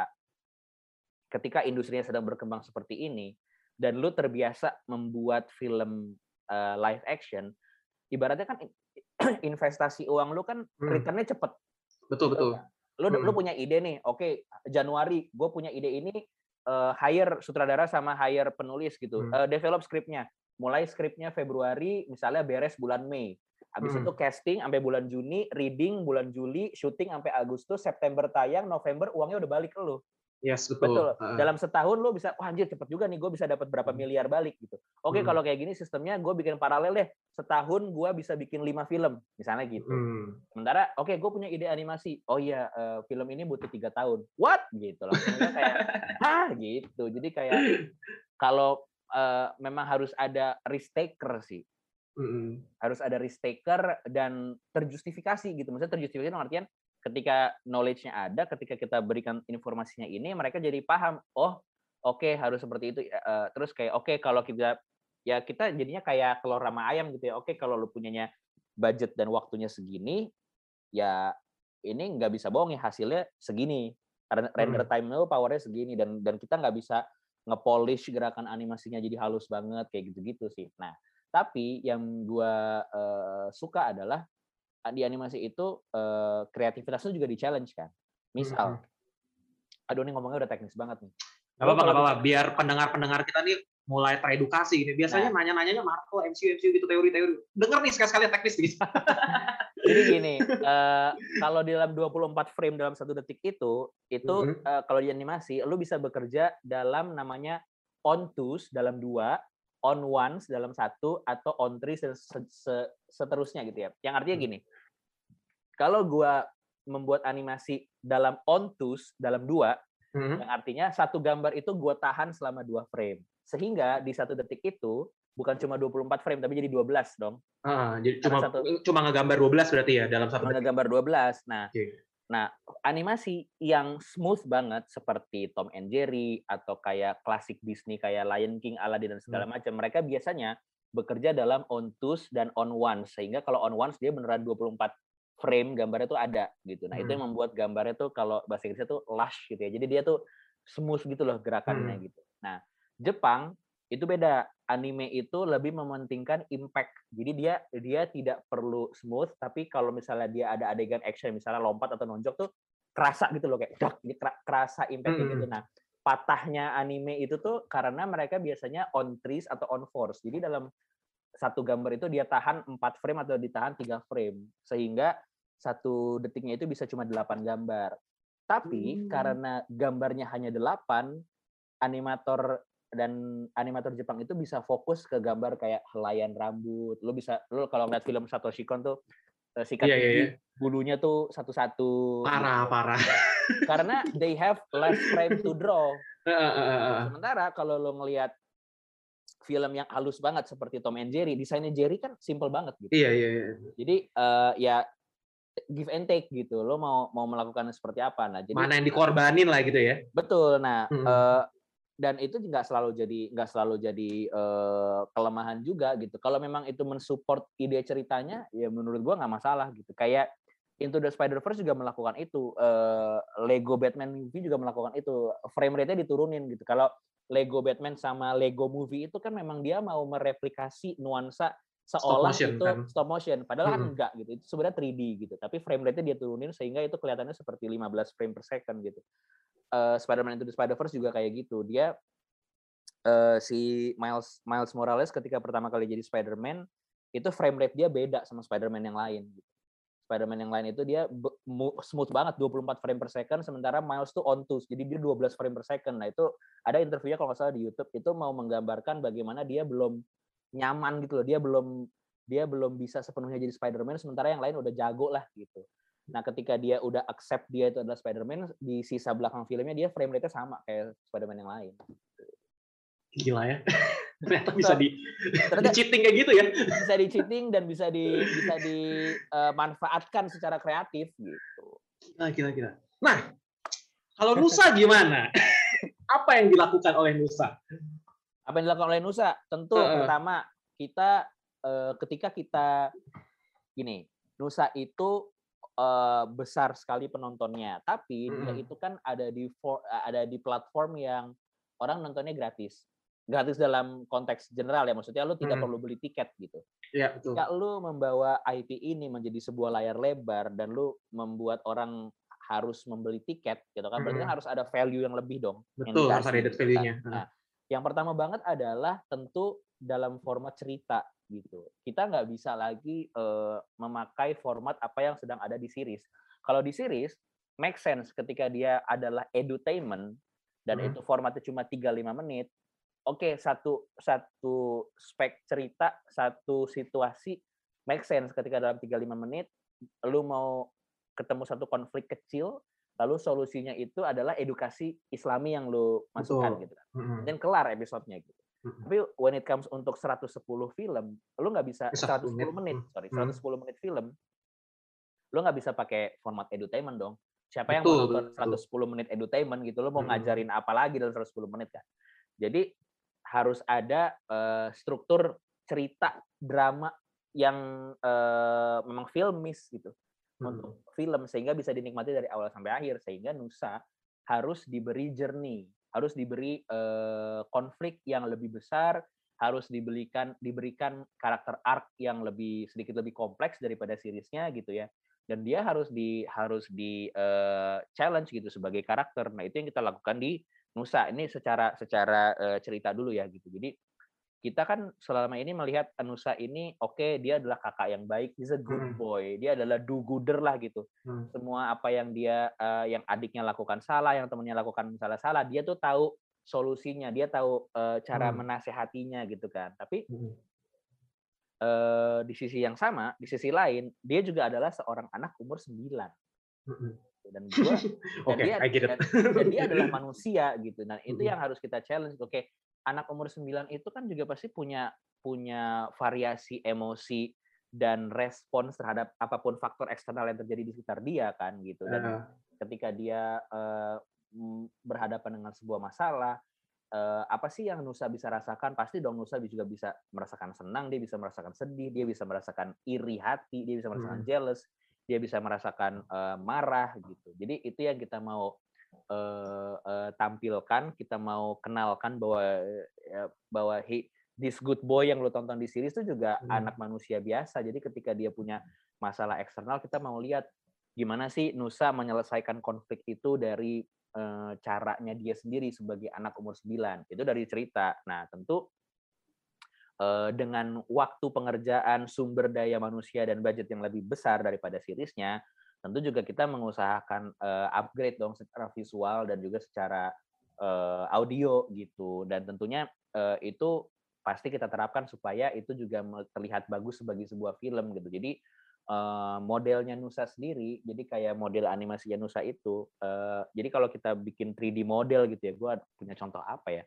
ketika industrinya sedang berkembang seperti ini dan lu terbiasa membuat film uh, live action, ibaratnya kan [CLEARS THROAT] investasi uang lu kan hmm. returnnya cepet. Betul betul lu hmm. lu punya ide nih oke okay, Januari gue punya ide ini uh, hire sutradara sama hire penulis gitu hmm. uh, develop skripnya mulai skripnya Februari misalnya beres bulan Mei habis hmm. itu casting sampai bulan Juni reading bulan Juli syuting sampai Agustus September tayang November uangnya udah balik ke lu Yes, betul. betul. Uh. Dalam setahun lo bisa, wah anjir cepet juga nih, gue bisa dapat berapa hmm. miliar balik gitu. Oke, okay, hmm. kalau kayak gini sistemnya gue bikin paralel deh. Setahun gue bisa bikin lima film, misalnya gitu. Hmm. Sementara, oke, okay, gue punya ide animasi. Oh iya, uh, film ini butuh tiga tahun. What? Gitu loh. kayak, [LAUGHS] hah gitu. Jadi kayak kalau uh, memang harus ada risk taker sih. Mm Harus ada risk taker dan terjustifikasi gitu. Maksudnya terjustifikasi artian ketika knowledge-nya ada, ketika kita berikan informasinya ini, mereka jadi paham, oh oke okay, harus seperti itu. Uh, terus kayak oke okay, kalau kita ya kita jadinya kayak telur sama ayam gitu ya. Oke okay, kalau lu punyanya budget dan waktunya segini, ya ini nggak bisa bohong ya hasilnya segini. Render hmm. time lu powernya segini dan dan kita nggak bisa ngepolish gerakan animasinya jadi halus banget kayak gitu-gitu sih. Nah, tapi yang gua uh, suka adalah di animasi itu uh, kreativitasnya juga di challenge kan. Misal, hmm. aduh ini ngomongnya udah teknis banget nih. Gak apa-apa, gak apa-apa. Biar pendengar-pendengar kita nih mulai teredukasi ini. Biasanya nah. nanya-nanyanya Marco, MCU, MCU gitu, teori-teori. Dengar nih sekali-sekali teknis nih. [LAUGHS] [LAUGHS] Jadi gini, uh, kalau di dalam 24 frame dalam satu detik itu, itu mm -hmm. uh, kalau di animasi, lu bisa bekerja dalam namanya ontus dalam dua, on once dalam satu atau on three seterusnya gitu ya. Yang artinya hmm. gini, kalau gua membuat animasi dalam on twos dalam dua, hmm. yang artinya satu gambar itu gua tahan selama dua frame. Sehingga di satu detik itu bukan cuma 24 frame tapi jadi 12 dong. Ah, jadi cuma satu, cuma ngegambar 12 berarti ya dalam satu ngegambar 12. Nah, okay. Nah animasi yang smooth banget seperti Tom and Jerry atau kayak klasik Disney kayak Lion King, Aladdin dan segala hmm. macam, mereka biasanya bekerja dalam on twos dan on ones sehingga kalau on ones dia beneran 24 frame gambarnya tuh ada gitu. Nah, hmm. itu yang membuat gambarnya tuh kalau bahasa Inggrisnya tuh lush gitu ya. Jadi dia tuh smooth gitu loh gerakannya hmm. gitu. Nah, Jepang itu beda. Anime itu lebih mementingkan impact. Jadi dia dia tidak perlu smooth, tapi kalau misalnya dia ada adegan action, misalnya lompat atau nonjok tuh kerasa gitu loh kayak dak, kerasa impact hmm. gitu. Nah, patahnya anime itu tuh karena mereka biasanya on threes atau on fours. Jadi dalam satu gambar itu dia tahan 4 frame atau ditahan tiga frame sehingga satu detiknya itu bisa cuma 8 gambar. Tapi hmm. karena gambarnya hanya 8, animator dan animator Jepang itu bisa fokus ke gambar kayak helaian rambut. Lu bisa lu kalau ngeliat film Satoshi Kon tuh eh, sikat yeah, yeah, yeah. bulunya tuh satu-satu. Parah, parah. [LAUGHS] Karena they have less frame to draw. Sementara kalau lo ngelihat film yang halus banget seperti Tom and Jerry, desainnya Jerry kan simple banget gitu. Iya, iya, iya. Jadi uh, ya give and take gitu. Lo mau mau melakukan seperti apa? Nah, jadi mana yang dikorbanin lah gitu ya. Betul. Nah, hmm. uh, dan itu nggak selalu jadi nggak selalu jadi uh, kelemahan juga gitu. Kalau memang itu mensupport ide ceritanya, ya menurut gua nggak masalah gitu. Kayak Into the Spider-Verse juga melakukan itu. Uh, Lego Batman movie juga melakukan itu. Frame rate-nya diturunin gitu. Kalau Lego Batman sama Lego movie itu kan memang dia mau mereplikasi nuansa seolah stop motion, itu kan? stop motion padahal hmm. kan enggak gitu itu sebenarnya 3D gitu tapi frame rate-nya dia turunin sehingga itu kelihatannya seperti 15 frame per second gitu uh, Spider-Man Into the Spider-Verse juga kayak gitu. Dia uh, si Miles Miles Morales ketika pertama kali jadi Spider-Man itu frame rate dia beda sama Spider-Man yang lain gitu. Spider-Man yang lain itu dia smooth banget 24 frame per second sementara Miles tuh on twos jadi dia 12 frame per second. Nah, itu ada interviewnya kalau nggak salah di YouTube itu mau menggambarkan bagaimana dia belum nyaman gitu loh. Dia belum dia belum bisa sepenuhnya jadi Spider-Man sementara yang lain udah jago lah gitu. Nah, ketika dia udah accept dia itu adalah Spider-Man, di sisa belakang filmnya dia frame rate-nya sama kayak Spider-Man yang lain. Gila ya. [LAUGHS] Ternyata bisa di, ternyata, di cheating kayak gitu ya. Bisa di cheating dan bisa di bisa dimanfaatkan uh, secara kreatif gitu. Gila, gila, gila. Nah, kalau Nusa gimana? [LAUGHS] Apa yang dilakukan oleh Nusa? Apa yang dilakukan oleh Nusa? Tentu uh, pertama kita uh, ketika kita gini, Nusa itu uh, besar sekali penontonnya, tapi mm -hmm. dia itu kan ada di for, ada di platform yang orang nontonnya gratis. Gratis dalam konteks general ya, maksudnya lu tidak hmm. perlu beli tiket gitu. Iya, betul. Jika lu membawa IP ini menjadi sebuah layar lebar dan lu membuat orang harus membeli tiket gitu kan, berarti kan harus ada value yang lebih dong. Betul, harus ada value-nya. Nah, yang pertama banget adalah tentu dalam format cerita gitu. Kita nggak bisa lagi uh, memakai format apa yang sedang ada di series. Kalau di series, make sense ketika dia adalah edutainment dan hmm. itu formatnya cuma 3-5 menit. Oke, okay, satu satu spek cerita, satu situasi make sense ketika dalam 3-5 menit lu mau ketemu satu konflik kecil, lalu solusinya itu adalah edukasi Islami yang lu masukkan Betul. gitu. Dan kelar episodenya gitu. Tapi when it comes untuk 110 film, lu nggak bisa 110 menit, sorry, 110 menit film, lu nggak bisa pakai format edutainment dong. Siapa yang mau nonton 110 menit edutainment gitu, lu mau ngajarin apa lagi dalam 110 menit kan? Jadi harus ada uh, struktur cerita drama yang uh, memang filmis gitu hmm. untuk film sehingga bisa dinikmati dari awal sampai akhir sehingga Nusa harus diberi journey harus diberi uh, konflik yang lebih besar, harus diberikan diberikan karakter arc yang lebih sedikit lebih kompleks daripada seriesnya gitu ya. Dan dia harus di harus di uh, challenge gitu sebagai karakter. Nah, itu yang kita lakukan di Nusa. Ini secara secara uh, cerita dulu ya gitu. Jadi kita kan selama ini melihat Anusa ini oke okay, dia adalah kakak yang baik, he's a good hmm. boy, dia adalah do gooder lah gitu. Hmm. Semua apa yang dia uh, yang adiknya lakukan salah, yang temennya lakukan salah salah, dia tuh tahu solusinya, dia tahu uh, cara Hmm. menasehatinya gitu kan. Tapi uh, di sisi yang sama, di sisi lain, dia juga adalah seorang anak umur 9 Mhm. dan gua [LAUGHS] dan Oke, dia I get it. dan, dan dia [LAUGHS] adalah manusia gitu. Nah, itu yang harus kita challenge. Oke, anak umur 9 itu kan juga pasti punya punya variasi emosi dan respons terhadap apa pun faktor eksternal yang terjadi di sekitar dia kan gitu. Dan Heeh. ketika dia mm, berhadapan dengan sebuah masalah, eh, apa sih yang Nusa bisa rasakan? Pasti dong Nusa juga bisa merasakan senang, dia bisa merasakan sedih, dia bisa merasakan iri hati, dia bisa merasakan Hmm. jealous, dia bisa merasakan eh, marah gitu. Jadi itu yang kita mau eh, eh, tampilkan, kita mau kenalkan bahwa eh, bahwa he, this good boy yang lo tonton di series itu juga Hmm. anak manusia biasa. Jadi ketika dia punya masalah eksternal, kita mau lihat gimana sih Nusa menyelesaikan konflik itu dari eh, caranya dia sendiri sebagai anak umur 9. Itu dari cerita. Nah, tentu dengan waktu pengerjaan sumber daya manusia dan budget yang lebih besar daripada seriesnya, tentu juga kita mengusahakan eh, upgrade dong secara visual dan juga secara eh, audio gitu. Dan tentunya eh, itu pasti kita terapkan supaya itu juga terlihat bagus sebagai sebuah film gitu. Jadi eh, modelnya Nusa sendiri, jadi kayak model animasinya Nusa itu, eh, jadi kalau kita bikin 3D model gitu ya, gue punya contoh apa ya?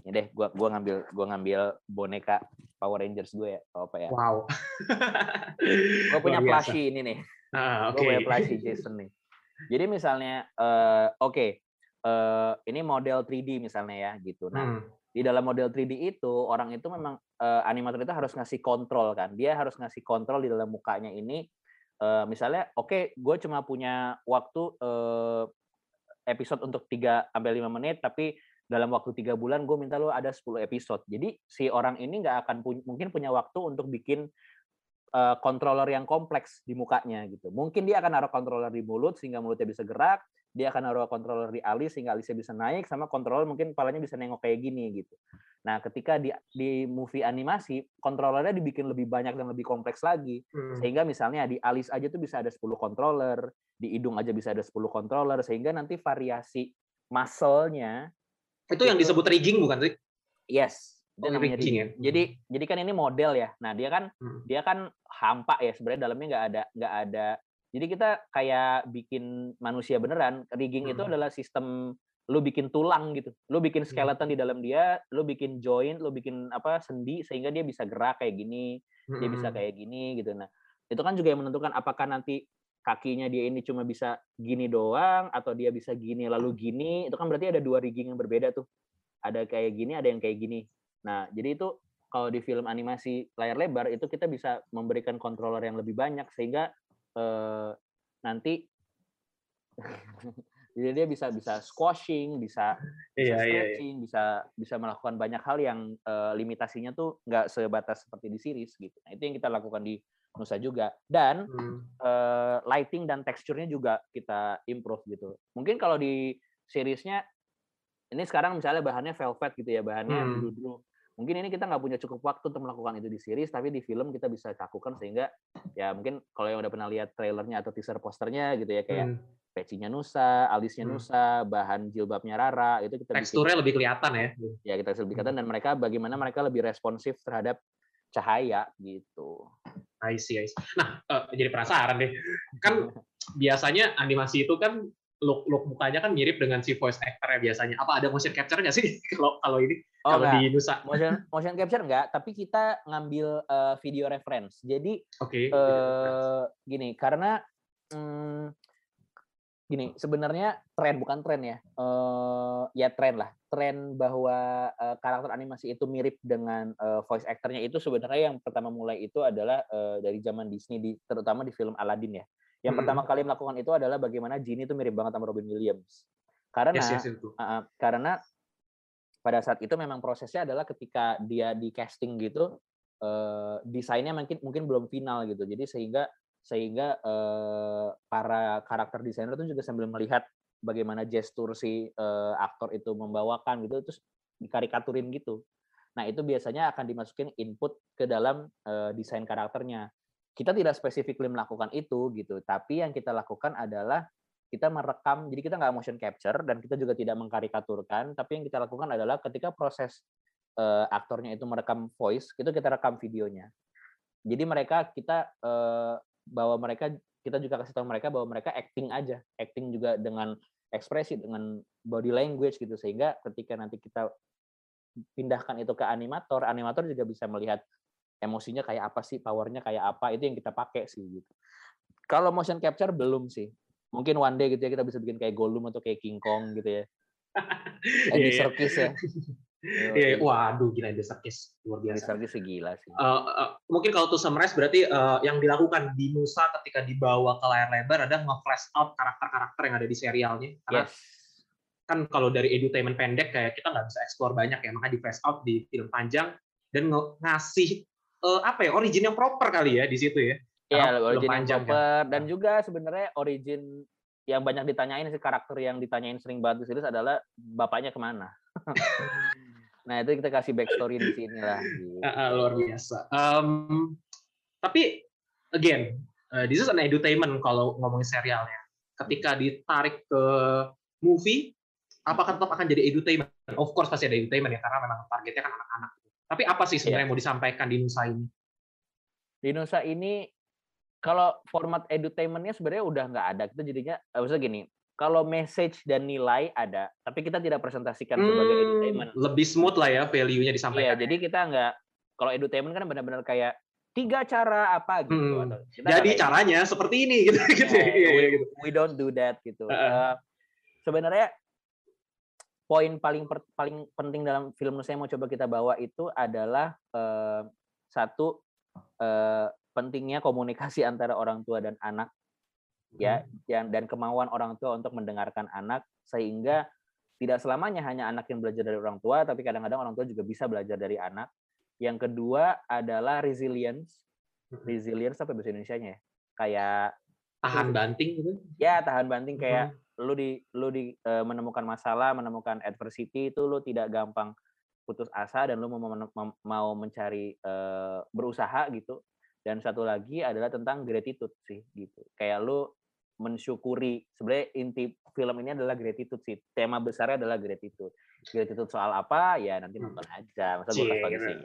Ini deh, gua gua ngambil gua ngambil boneka Power Rangers gue ya, apa ya? Wow. Gue [LAUGHS] punya plushie ini nih. Ah, Gue Oke. punya plushie [LAUGHS] Jason nih. Jadi misalnya, eh, oke, eh, ini model 3D misalnya ya, gitu. Nah, Hmm. di dalam model 3D itu orang itu memang eh, animator itu harus ngasih kontrol kan dia harus ngasih kontrol di dalam mukanya ini Eh, misalnya oke gue cuma punya waktu eh, episode untuk 3 sampai 5 menit tapi dalam waktu tiga bulan gue minta lo ada 10 episode jadi si orang ini nggak akan pu- mungkin punya waktu untuk bikin controller yang kompleks di mukanya gitu. Mungkin dia akan naruh controller di mulut sehingga mulutnya bisa gerak dia akan naruh controller di alis sehingga alisnya bisa naik sama controller mungkin kepalanya bisa nengok kayak gini gitu. Nah ketika di di movie animasi controllernya dibikin lebih banyak dan lebih kompleks lagi. Hmm. sehingga misalnya di alis aja tuh bisa ada 10 controller, di hidung aja bisa ada 10 controller sehingga nanti variasi muscle-nya Itu yang disebut rigging bukan sih? yes, itu Oh, namanya rigging ya? Jadi jadi kan ini model ya. Nah, dia kan Hmm. dia kan hampa ya sebenarnya dalamnya nggak ada nggak ada. Jadi kita kayak bikin manusia beneran. Rigging itu Hmm. adalah sistem lu bikin tulang gitu. Lu bikin Hmm. skeleton di dalam dia, lu bikin joint, lu bikin apa sendi sehingga dia bisa gerak kayak gini, dia bisa Hmm. kayak gini gitu. Nah, itu kan juga yang menentukan apakah nanti kakinya dia ini cuma bisa gini doang atau dia bisa gini lalu gini. Itu kan berarti ada dua rigging yang berbeda tuh. Ada kayak gini, ada yang kayak gini. Nah, jadi itu kalau di film animasi layar lebar itu kita bisa memberikan controller yang lebih banyak sehingga eh, nanti [LAUGHS] jadi dia bisa bisa squashing, bisa bisa Iya, iya, iya. stretching, bisa bisa melakukan banyak hal yang eh, limitasinya tuh nggak sebatas seperti di series gitu. Nah, itu yang kita lakukan di Nusa juga. Dan Hmm. eh, lighting dan teksturnya juga kita improve gitu. Mungkin kalau di seriesnya ini sekarang misalnya bahannya velvet gitu ya, bahannya Hmm. biru-biru. Mungkin ini kita nggak punya cukup waktu untuk melakukan itu di series, tapi di film kita bisa lakukan sehingga ya mungkin kalau yang udah pernah lihat trailernya atau teaser posternya gitu ya kayak Hmm. pecinya Nusa, alisnya Hmm. Nusa, bahan jilbabnya Rara itu kita bikin Teksturnya lebih kelihatan ya. ya kita lebih Hmm. kelihatan dan mereka bagaimana mereka lebih responsif terhadap cahaya gitu. I see, I see. Nah, eh, jadi penasaran deh. Kan [LAUGHS] biasanya animasi itu kan look look mukanya kan mirip dengan si voice actor biasanya. Apa ada motion capture nggak sih [LAUGHS] kalau kalau ini Oh kalau di Nusa? motion [LAUGHS] motion capture enggak, tapi kita ngambil eh, video reference. Jadi Oke. eh gini, karena mm, gini, sebenarnya tren bukan tren ya. Eh ya tren lah. Tren bahwa eh, karakter animasi itu mirip dengan eh, voice actornya itu sebenarnya yang pertama mulai itu adalah eh, dari zaman Disney di, terutama di film Aladdin ya. Yang Hmm. pertama kali melakukan itu adalah bagaimana Genie itu mirip banget sama Robin Williams. Karena Yes, yes, itu. Uh, karena pada saat itu memang prosesnya adalah ketika dia di casting gitu eh, desainnya mungkin mungkin belum final gitu jadi sehingga sehingga eh, para karakter desainer itu juga sambil melihat bagaimana gestur si eh, aktor itu membawakan gitu terus dikarikaturin gitu nah itu biasanya akan dimasukin input ke dalam eh, desain karakternya kita tidak spesifik melakukan itu gitu. Tapi yang kita lakukan adalah kita merekam, jadi kita nggak motion capture dan kita juga tidak mengkarikaturkan, tapi yang kita lakukan adalah ketika proses uh, aktornya itu merekam voice, itu kita rekam videonya. Jadi mereka kita uh, bahwa mereka kita juga kasih tahu mereka bahwa mereka acting aja, acting juga dengan ekspresi, dengan body language gitu. Sehingga ketika nanti kita pindahkan itu ke animator, animator juga bisa melihat emosinya kayak apa sih, powernya kayak apa, itu yang kita pakai sih gitu. Kalau motion capture belum sih mungkin one day gitu ya kita bisa bikin kayak Gollum atau kayak King Kong gitu ya. [LAUGHS] Andy yeah, Serkis ya. Iya, yeah, waduh gila Andy Serkis luar biasa. Andy Serkis gila sih. Uh, uh, mungkin kalau tuh summarize berarti uh, yang dilakukan di Nusa ketika dibawa ke layar lebar ada nge-flash out karakter-karakter yang ada di serialnya. Karena yes. kan kalau dari edutainment pendek kayak kita nggak bisa explore banyak ya, makanya di flash out di film panjang dan ngasih uh, apa ya origin yang proper kali ya di situ ya. Iya, origin yang kan? proper dan juga sebenarnya origin yang banyak ditanyain sih karakter yang ditanyain sering banget di series adalah bapaknya ke mana. [LAUGHS] nah itu kita kasih backstory di sini lah. Gitu. Uh, luar biasa. Um, tapi again, uh, this is an entertainment kalau ngomongin serialnya. Ketika ditarik ke movie, apakah tetap akan jadi entertainment? Of course pasti ada entertainment ya, karena memang targetnya kan anak-anak. Tapi apa sih sebenarnya yeah. mau disampaikan di Nusa ini? Di Nusa ini kalau format edutainmentnya sebenarnya udah nggak ada. Kita jadinya, eh, maksudnya gini, kalau message dan nilai ada, tapi kita tidak presentasikan hmm, sebagai edutainment. Lebih smooth lah ya value-nya disampaikan. Iya, jadi kita nggak, kalau edutainment kan benar-benar kayak tiga cara apa gitu. Hmm. Jadi caranya gitu. seperti ini gitu. Gitu. Yeah, we, gitu. we don't do that gitu. Uh, uh, sebenarnya poin paling per, paling penting dalam film saya mau coba kita bawa itu adalah uh, satu uh, pentingnya komunikasi [LAUGHS] antara orang tua dan anak ya dan dan kemauan orang tua untuk mendengarkan anak sehingga tidak selamanya hanya anak yang belajar dari orang tua tapi kadang-kadang orang tua juga bisa belajar dari anak. Yang kedua adalah resilience. Resilience apa bahasa Indonesia-nya ya? Kayak tahan banting gitu? ya tahan banting kayak hmm. Lu di lu di uh, menemukan masalah menemukan adversity itu lu tidak gampang putus asa dan lu mau mau mencari uh, berusaha gitu. Dan satu lagi adalah tentang gratitude sih gitu. Kayak lu mensyukuri sebenarnya inti film ini adalah gratitude sih. Tema besarnya adalah gratitude. Gratitude soal apa? Ya nanti hmm. nonton aja. Masa gue kasih sih.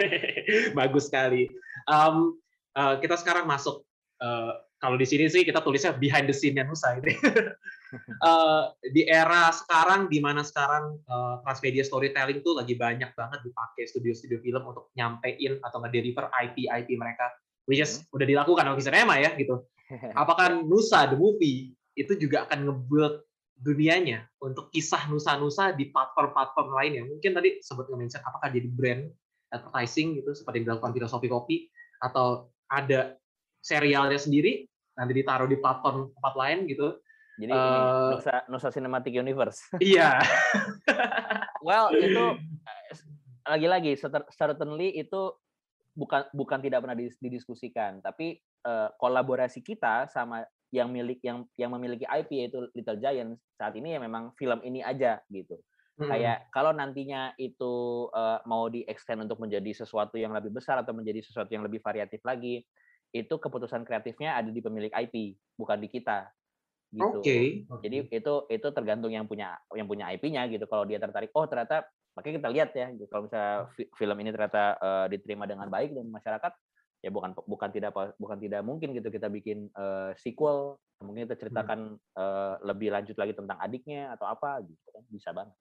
[LAUGHS] Bagus sekali. Um, uh, kita sekarang masuk uh, kalau di sini sih kita tulisnya behind the scene-nya Nusa ini [LAUGHS] uh, di era sekarang di mana sekarang uh, transmedia storytelling tuh lagi banyak banget dipakai studio-studio film untuk nyampein atau nge-deliver IP IP mereka which is hmm. udah dilakukan sama Cinema ya gitu. [LAUGHS] Apakah Nusa the movie itu juga akan nge-build dunianya untuk kisah Nusa-Nusa di platform-platform lainnya. Mungkin tadi sebut nge-mention apakah jadi brand advertising gitu seperti yang dilakukan filosofi kopi atau ada serialnya sendiri nanti ditaruh di platform tempat lain gitu jadi uh, ini Nusa, Nusa Cinematic Universe. [LAUGHS] Iya. well, itu [LAUGHS] lagi-lagi certainly itu bukan bukan tidak pernah didiskusikan, tapi uh, kolaborasi kita sama yang milik yang yang memiliki IP yaitu Little Giants saat ini ya memang film ini aja gitu. Hmm. Kayak kalau nantinya itu uh, mau di extend untuk menjadi sesuatu yang lebih besar atau menjadi sesuatu yang lebih variatif lagi, itu keputusan kreatifnya ada di pemilik IP, bukan di kita gitu. Oke. Okay. Jadi itu itu tergantung yang punya yang punya IP-nya gitu. Kalau dia tertarik, oh ternyata makanya kita lihat ya, gitu. kalau misalnya film ini ternyata uh, diterima dengan baik dan masyarakat, ya bukan bukan tidak bukan tidak mungkin gitu kita bikin uh, sequel, mungkin kita ceritakan hmm. uh, lebih lanjut lagi tentang adiknya atau apa gitu kan, bisa banget.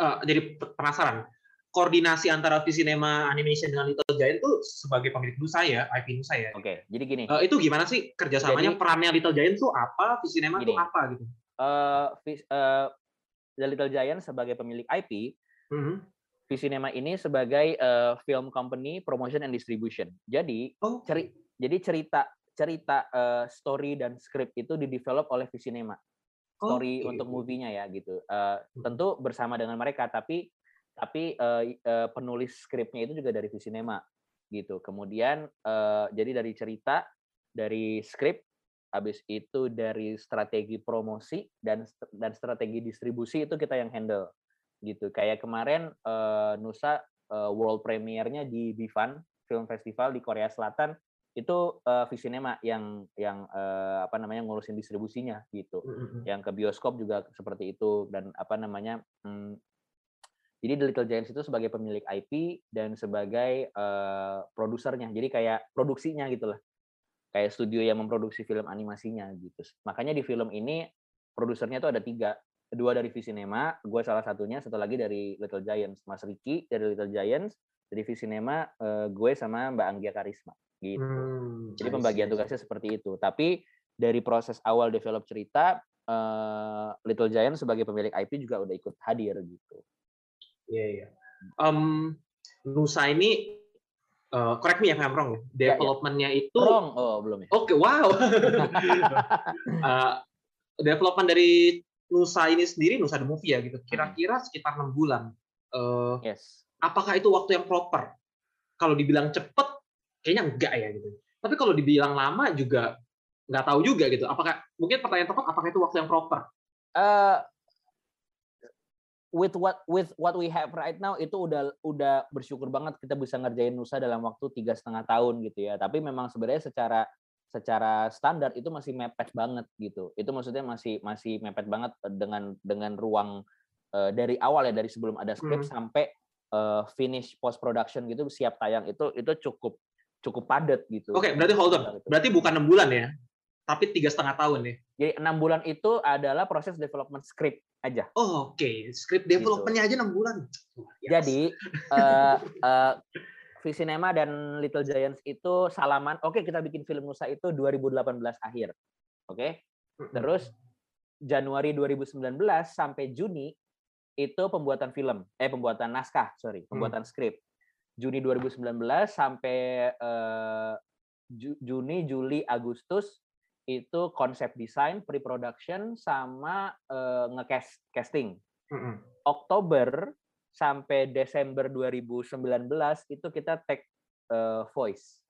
Uh, jadi penasaran, koordinasi antara Visinema Animation dengan Little Giant itu sebagai pemilik Nusa ya, IP Nusa ya. Oke, okay, jadi gini. Uh, itu gimana sih kerjasamanya? Jadi, perannya Little Giant itu apa? Visinema itu apa gitu? Uh, uh, The Little Giant sebagai pemilik IP, mm -hmm. Visinema ini sebagai uh, film company promotion and distribution. Jadi oh. ceri jadi cerita cerita uh, story dan script itu didevelop oleh Visinema. Story okay. untuk movie-nya ya gitu. Uh, tentu bersama dengan mereka tapi tapi uh, uh, penulis skripnya itu juga dari Visinema gitu. Kemudian uh, jadi dari cerita, dari skrip, habis itu dari strategi promosi dan dan strategi distribusi itu kita yang handle gitu. Kayak kemarin uh, Nusa uh, world premiere-nya di Bifan Film Festival di Korea Selatan itu uh, Visinema yang yang uh, apa namanya ngurusin distribusinya gitu. Mm-hmm. Yang ke bioskop juga seperti itu dan apa namanya hmm, jadi The Little Giants itu sebagai pemilik IP dan sebagai uh, produsernya. Jadi kayak produksinya gitu lah. Kayak studio yang memproduksi film animasinya gitu. Makanya di film ini produsernya tuh ada tiga. Dua dari Visinema, gue salah satunya, satu lagi dari Little Giants. Mas Ricky dari Little Giants, dari Visinema uh, gue sama Mbak Anggia Karisma gitu. Hmm, Jadi pembagian tugasnya seperti itu. Tapi dari proses awal develop cerita, uh, Little Giant sebagai pemilik IP juga udah ikut hadir gitu. Iya yeah, iya. Yeah. Um, Nusa ini uh, correct me if I'm wrong. Ya, ya. Developmentnya yeah, yeah. itu wrong. Oh belum ya. Oke okay, wow. uh, [LAUGHS] development dari Nusa ini sendiri Nusa the movie ya gitu. Kira-kira sekitar enam bulan. Uh, yes. Apakah itu waktu yang proper? Kalau dibilang cepet, kayaknya enggak ya gitu. Tapi kalau dibilang lama juga nggak tahu juga gitu. Apakah mungkin pertanyaan tepat apakah itu waktu yang proper? Uh, with what with what we have right now itu udah udah bersyukur banget kita bisa ngerjain Nusa dalam waktu tiga setengah tahun gitu ya. Tapi memang sebenarnya secara secara standar itu masih mepet banget gitu. Itu maksudnya masih masih mepet banget dengan dengan ruang uh, dari awal ya dari sebelum ada skrip hmm. sampai uh, finish post production gitu siap tayang itu itu cukup cukup padat gitu. Oke, okay, berarti hold on. Berarti bukan enam bulan ya, tapi tiga setengah tahun ya. Jadi enam bulan itu adalah proses development script aja. Oh, Oke, okay. script developmentnya gitu. aja enam bulan. Yes. Jadi uh, uh, Visinema dan Little Giants itu salaman. Oke, okay, kita bikin film Nusa itu 2018 akhir. Oke. Okay? Terus Januari 2019 sampai Juni itu pembuatan film, eh pembuatan naskah, sorry, pembuatan hmm. skrip. Juni 2019 sampai uh, Juni, Juli, Agustus itu konsep desain, pre-production sama uh, nge-cast casting. Mm -hmm. Oktober sampai Desember 2019 itu kita take uh, voice.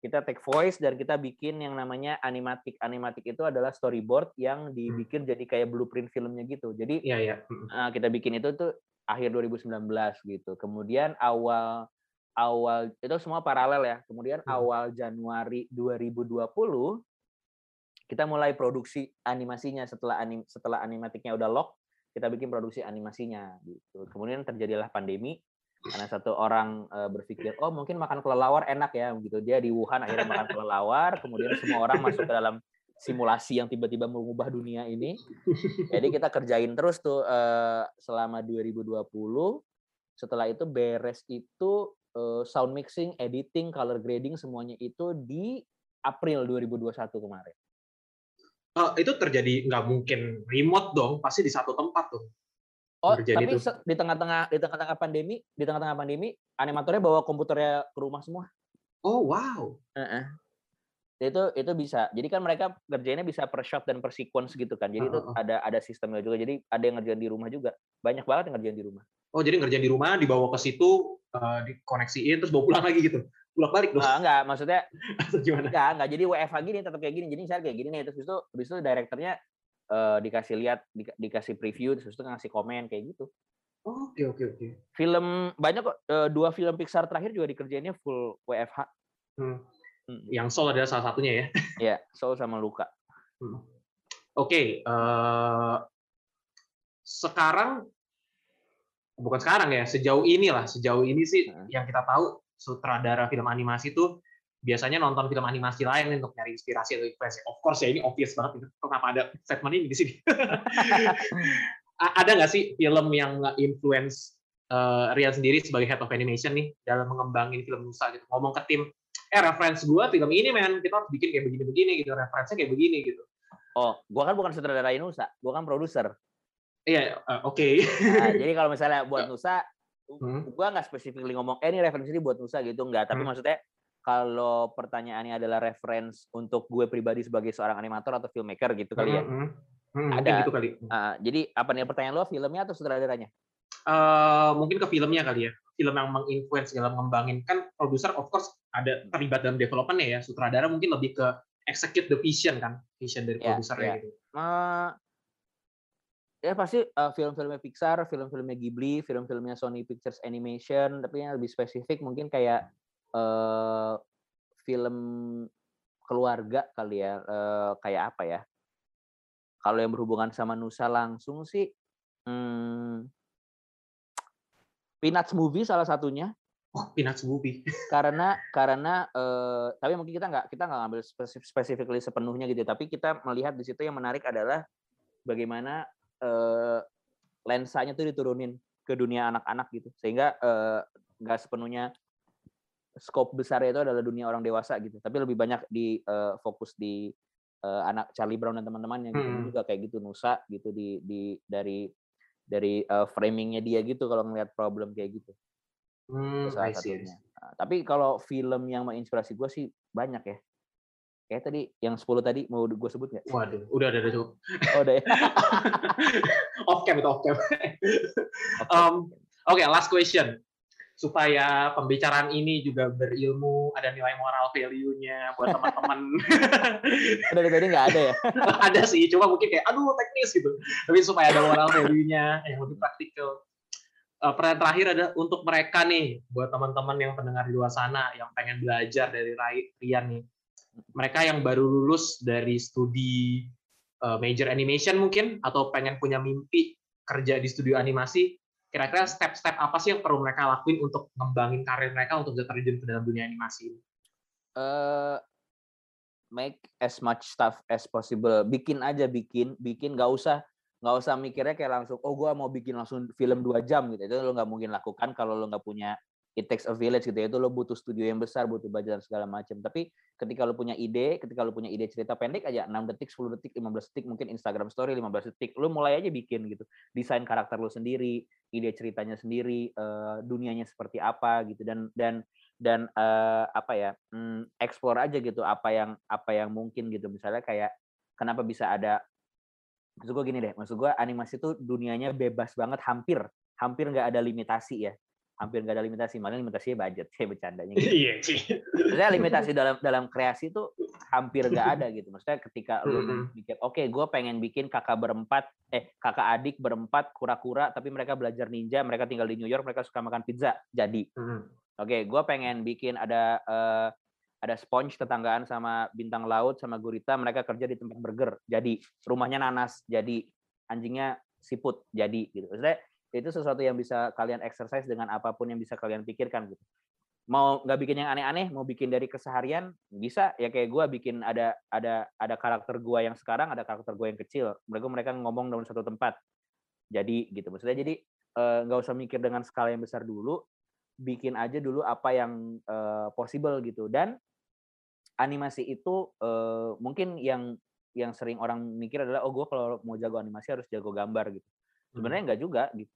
Kita take voice dan kita bikin yang namanya animatik. Animatik itu adalah storyboard yang dibikin hmm. jadi kayak blueprint filmnya gitu. Jadi yeah, yeah. Uh, kita bikin itu tuh akhir 2019 gitu. Kemudian awal awal itu semua paralel ya. Kemudian hmm. awal Januari 2020 kita mulai produksi animasinya setelah anim setelah animatiknya udah lock, kita bikin produksi animasinya gitu. Kemudian terjadilah pandemi karena satu orang berpikir oh mungkin makan kelelawar enak ya gitu dia di Wuhan akhirnya makan kelelawar kemudian semua orang masuk ke dalam simulasi yang tiba-tiba mengubah dunia ini. Jadi kita kerjain terus tuh uh, selama 2020. Setelah itu beres itu uh, sound mixing, editing, color grading semuanya itu di April 2021 kemarin. Uh, itu terjadi nggak mungkin remote dong, pasti di satu tempat tuh. Oh, tapi itu. di tengah-tengah di tengah-tengah pandemi, di tengah-tengah pandemi, animatornya bawa komputernya ke rumah semua. Oh wow. Uh -uh itu itu bisa jadi kan mereka kerjanya bisa per shot dan per sequence gitu kan jadi uh, itu ada ada sistemnya juga jadi ada yang ngerjain di rumah juga banyak banget yang ngerjain di rumah oh jadi ngerjain di rumah dibawa ke situ uh, dikoneksiin terus bawa pulang lagi gitu pulang balik dong uh, enggak maksudnya [LAUGHS] gimana enggak enggak jadi WFH gini tetap kayak gini jadi misalnya kayak gini nih terus itu terus itu direkturnya uh, dikasih lihat di, dikasih preview terus itu ngasih komen kayak gitu Oke oke oke. Film banyak kok uh, dua film Pixar terakhir juga dikerjainnya full WFH. Hmm. Hmm. Yang Soul adalah salah satunya ya. [LAUGHS] Iya, Soul sama Luka. Hmm. Oke, okay, uh, eh, sekarang bukan sekarang ya, sejauh ini lah, sejauh ini sih hmm. yang kita tahu sutradara film animasi itu biasanya nonton film animasi lain untuk nyari inspirasi atau inspirasi. Of course ya ini obvious banget. Kenapa ada statement ini di sini? [LAUGHS] ada nggak sih film yang influence uh, Rian sendiri sebagai head of animation nih dalam mengembangin film Nusa gitu? Ngomong ke tim, eh referensi gue film ini men kita harus bikin kayak begini-begini gitu referensinya kayak begini gitu oh gue kan bukan sutradara Nusa gue kan produser iya uh, oke okay. nah, [LAUGHS] jadi kalau misalnya buat Nusa hmm? gue nggak spesifik ngomong eh ini referensi ini buat Nusa gitu nggak tapi hmm. maksudnya kalau pertanyaannya adalah reference untuk gue pribadi sebagai seorang animator atau filmmaker gitu kali ya hmm, hmm. ada gitu kali. Uh, jadi apa nih pertanyaan lo filmnya atau sutradaranya uh, mungkin ke filmnya kali ya film yang menginfluence dalam ngembangin kan produser of course ada terlibat dalam developmentnya ya sutradara mungkin lebih ke execute the vision kan vision dari yeah, produsernya yeah. gitu uh, ya pasti uh, film-filmnya Pixar film-filmnya Ghibli film-filmnya Sony Pictures Animation tapi yang lebih spesifik mungkin kayak uh, film keluarga kali ya, uh, kayak apa ya? Kalau yang berhubungan sama Nusa langsung sih, hmm, Peanuts movie salah satunya. Oh, Peanuts movie. [LAUGHS] karena karena uh, tapi mungkin kita nggak kita nggak ngambil spesifik specifically sepenuhnya gitu, tapi kita melihat di situ yang menarik adalah bagaimana uh, lensanya tuh diturunin ke dunia anak-anak gitu, sehingga nggak uh, sepenuhnya scope besar itu adalah dunia orang dewasa gitu, tapi lebih banyak di uh, fokus di uh, anak Charlie Brown dan teman-temannya gitu hmm. juga kayak gitu Nusa gitu di di dari dari uh, framingnya dia gitu kalau ngelihat problem kayak gitu. Hmm, salah satunya. Nah, tapi kalau film yang menginspirasi gue sih banyak ya. Kayak tadi yang 10 tadi mau gue sebut nggak? Waduh, udah ada udah cukup. Oh, udah ya. [LAUGHS] off cam itu off cam. [LAUGHS] um, Oke, okay, last question supaya pembicaraan ini juga berilmu, ada nilai moral value-nya buat teman-teman. [LAUGHS] Dari tadi nggak ada ya? ada sih, cuma mungkin kayak aduh teknis gitu. Tapi supaya ada moral value-nya yang lebih praktikal. Uh, pertanyaan terakhir ada untuk mereka nih, buat teman-teman yang pendengar di luar sana yang pengen belajar dari Rian nih. Mereka yang baru lulus dari studi uh, major animation mungkin atau pengen punya mimpi kerja di studio animasi, kira-kira step-step apa sih yang perlu mereka lakuin untuk ngembangin karir mereka untuk bisa terjun ke dalam dunia animasi ini? Uh, make as much stuff as possible. Bikin aja, bikin, bikin, nggak usah nggak usah mikirnya kayak langsung, oh gue mau bikin langsung film dua jam gitu. Itu lo nggak mungkin lakukan kalau lo nggak punya it takes a village gitu ya. Itu lo butuh studio yang besar, butuh budget dan segala macam. Tapi ketika lo punya ide, ketika lo punya ide cerita pendek aja, 6 detik, 10 detik, 15 detik, mungkin Instagram story 15 detik, lo mulai aja bikin gitu. Desain karakter lo sendiri, ide ceritanya sendiri, uh, dunianya seperti apa gitu dan dan dan uh, apa ya, mm, explore aja gitu apa yang apa yang mungkin gitu. Misalnya kayak kenapa bisa ada maksud gue gini deh, maksud gue animasi itu dunianya bebas banget, hampir hampir nggak ada limitasi ya hampir nggak ada limitasi malah limitasinya budget [LAUGHS] saya bercandanya gitu. iya sih. Maksudnya limitasi dalam dalam kreasi itu hampir nggak ada gitu. Maksudnya ketika lu mikir oke okay, gue pengen bikin kakak berempat eh kakak adik berempat kura-kura tapi mereka belajar ninja mereka tinggal di New York mereka suka makan pizza jadi. Oke okay, gue pengen bikin ada uh, ada sponge tetanggaan sama bintang laut sama gurita mereka kerja di tempat burger jadi rumahnya nanas jadi anjingnya siput jadi gitu. Maksudnya itu sesuatu yang bisa kalian exercise dengan apa pun yang bisa kalian pikirkan gitu. Mau nggak bikin yang aneh-aneh mau bikin dari keseharian bisa. Ya kayak gue bikin ada ada ada karakter gue yang sekarang ada karakter gue yang kecil. Mereka mereka ngomong dalam satu tempat. Jadi gitu. Maksudnya jadi eh, nggak uh, usah mikir dengan skala yang besar dulu. Bikin aja dulu apa yang uh, possible gitu. Dan animasi itu uh, mungkin yang yang sering orang mikir adalah oh gue kalau mau jago animasi harus jago gambar gitu. Sebenarnya hmm. nggak juga gitu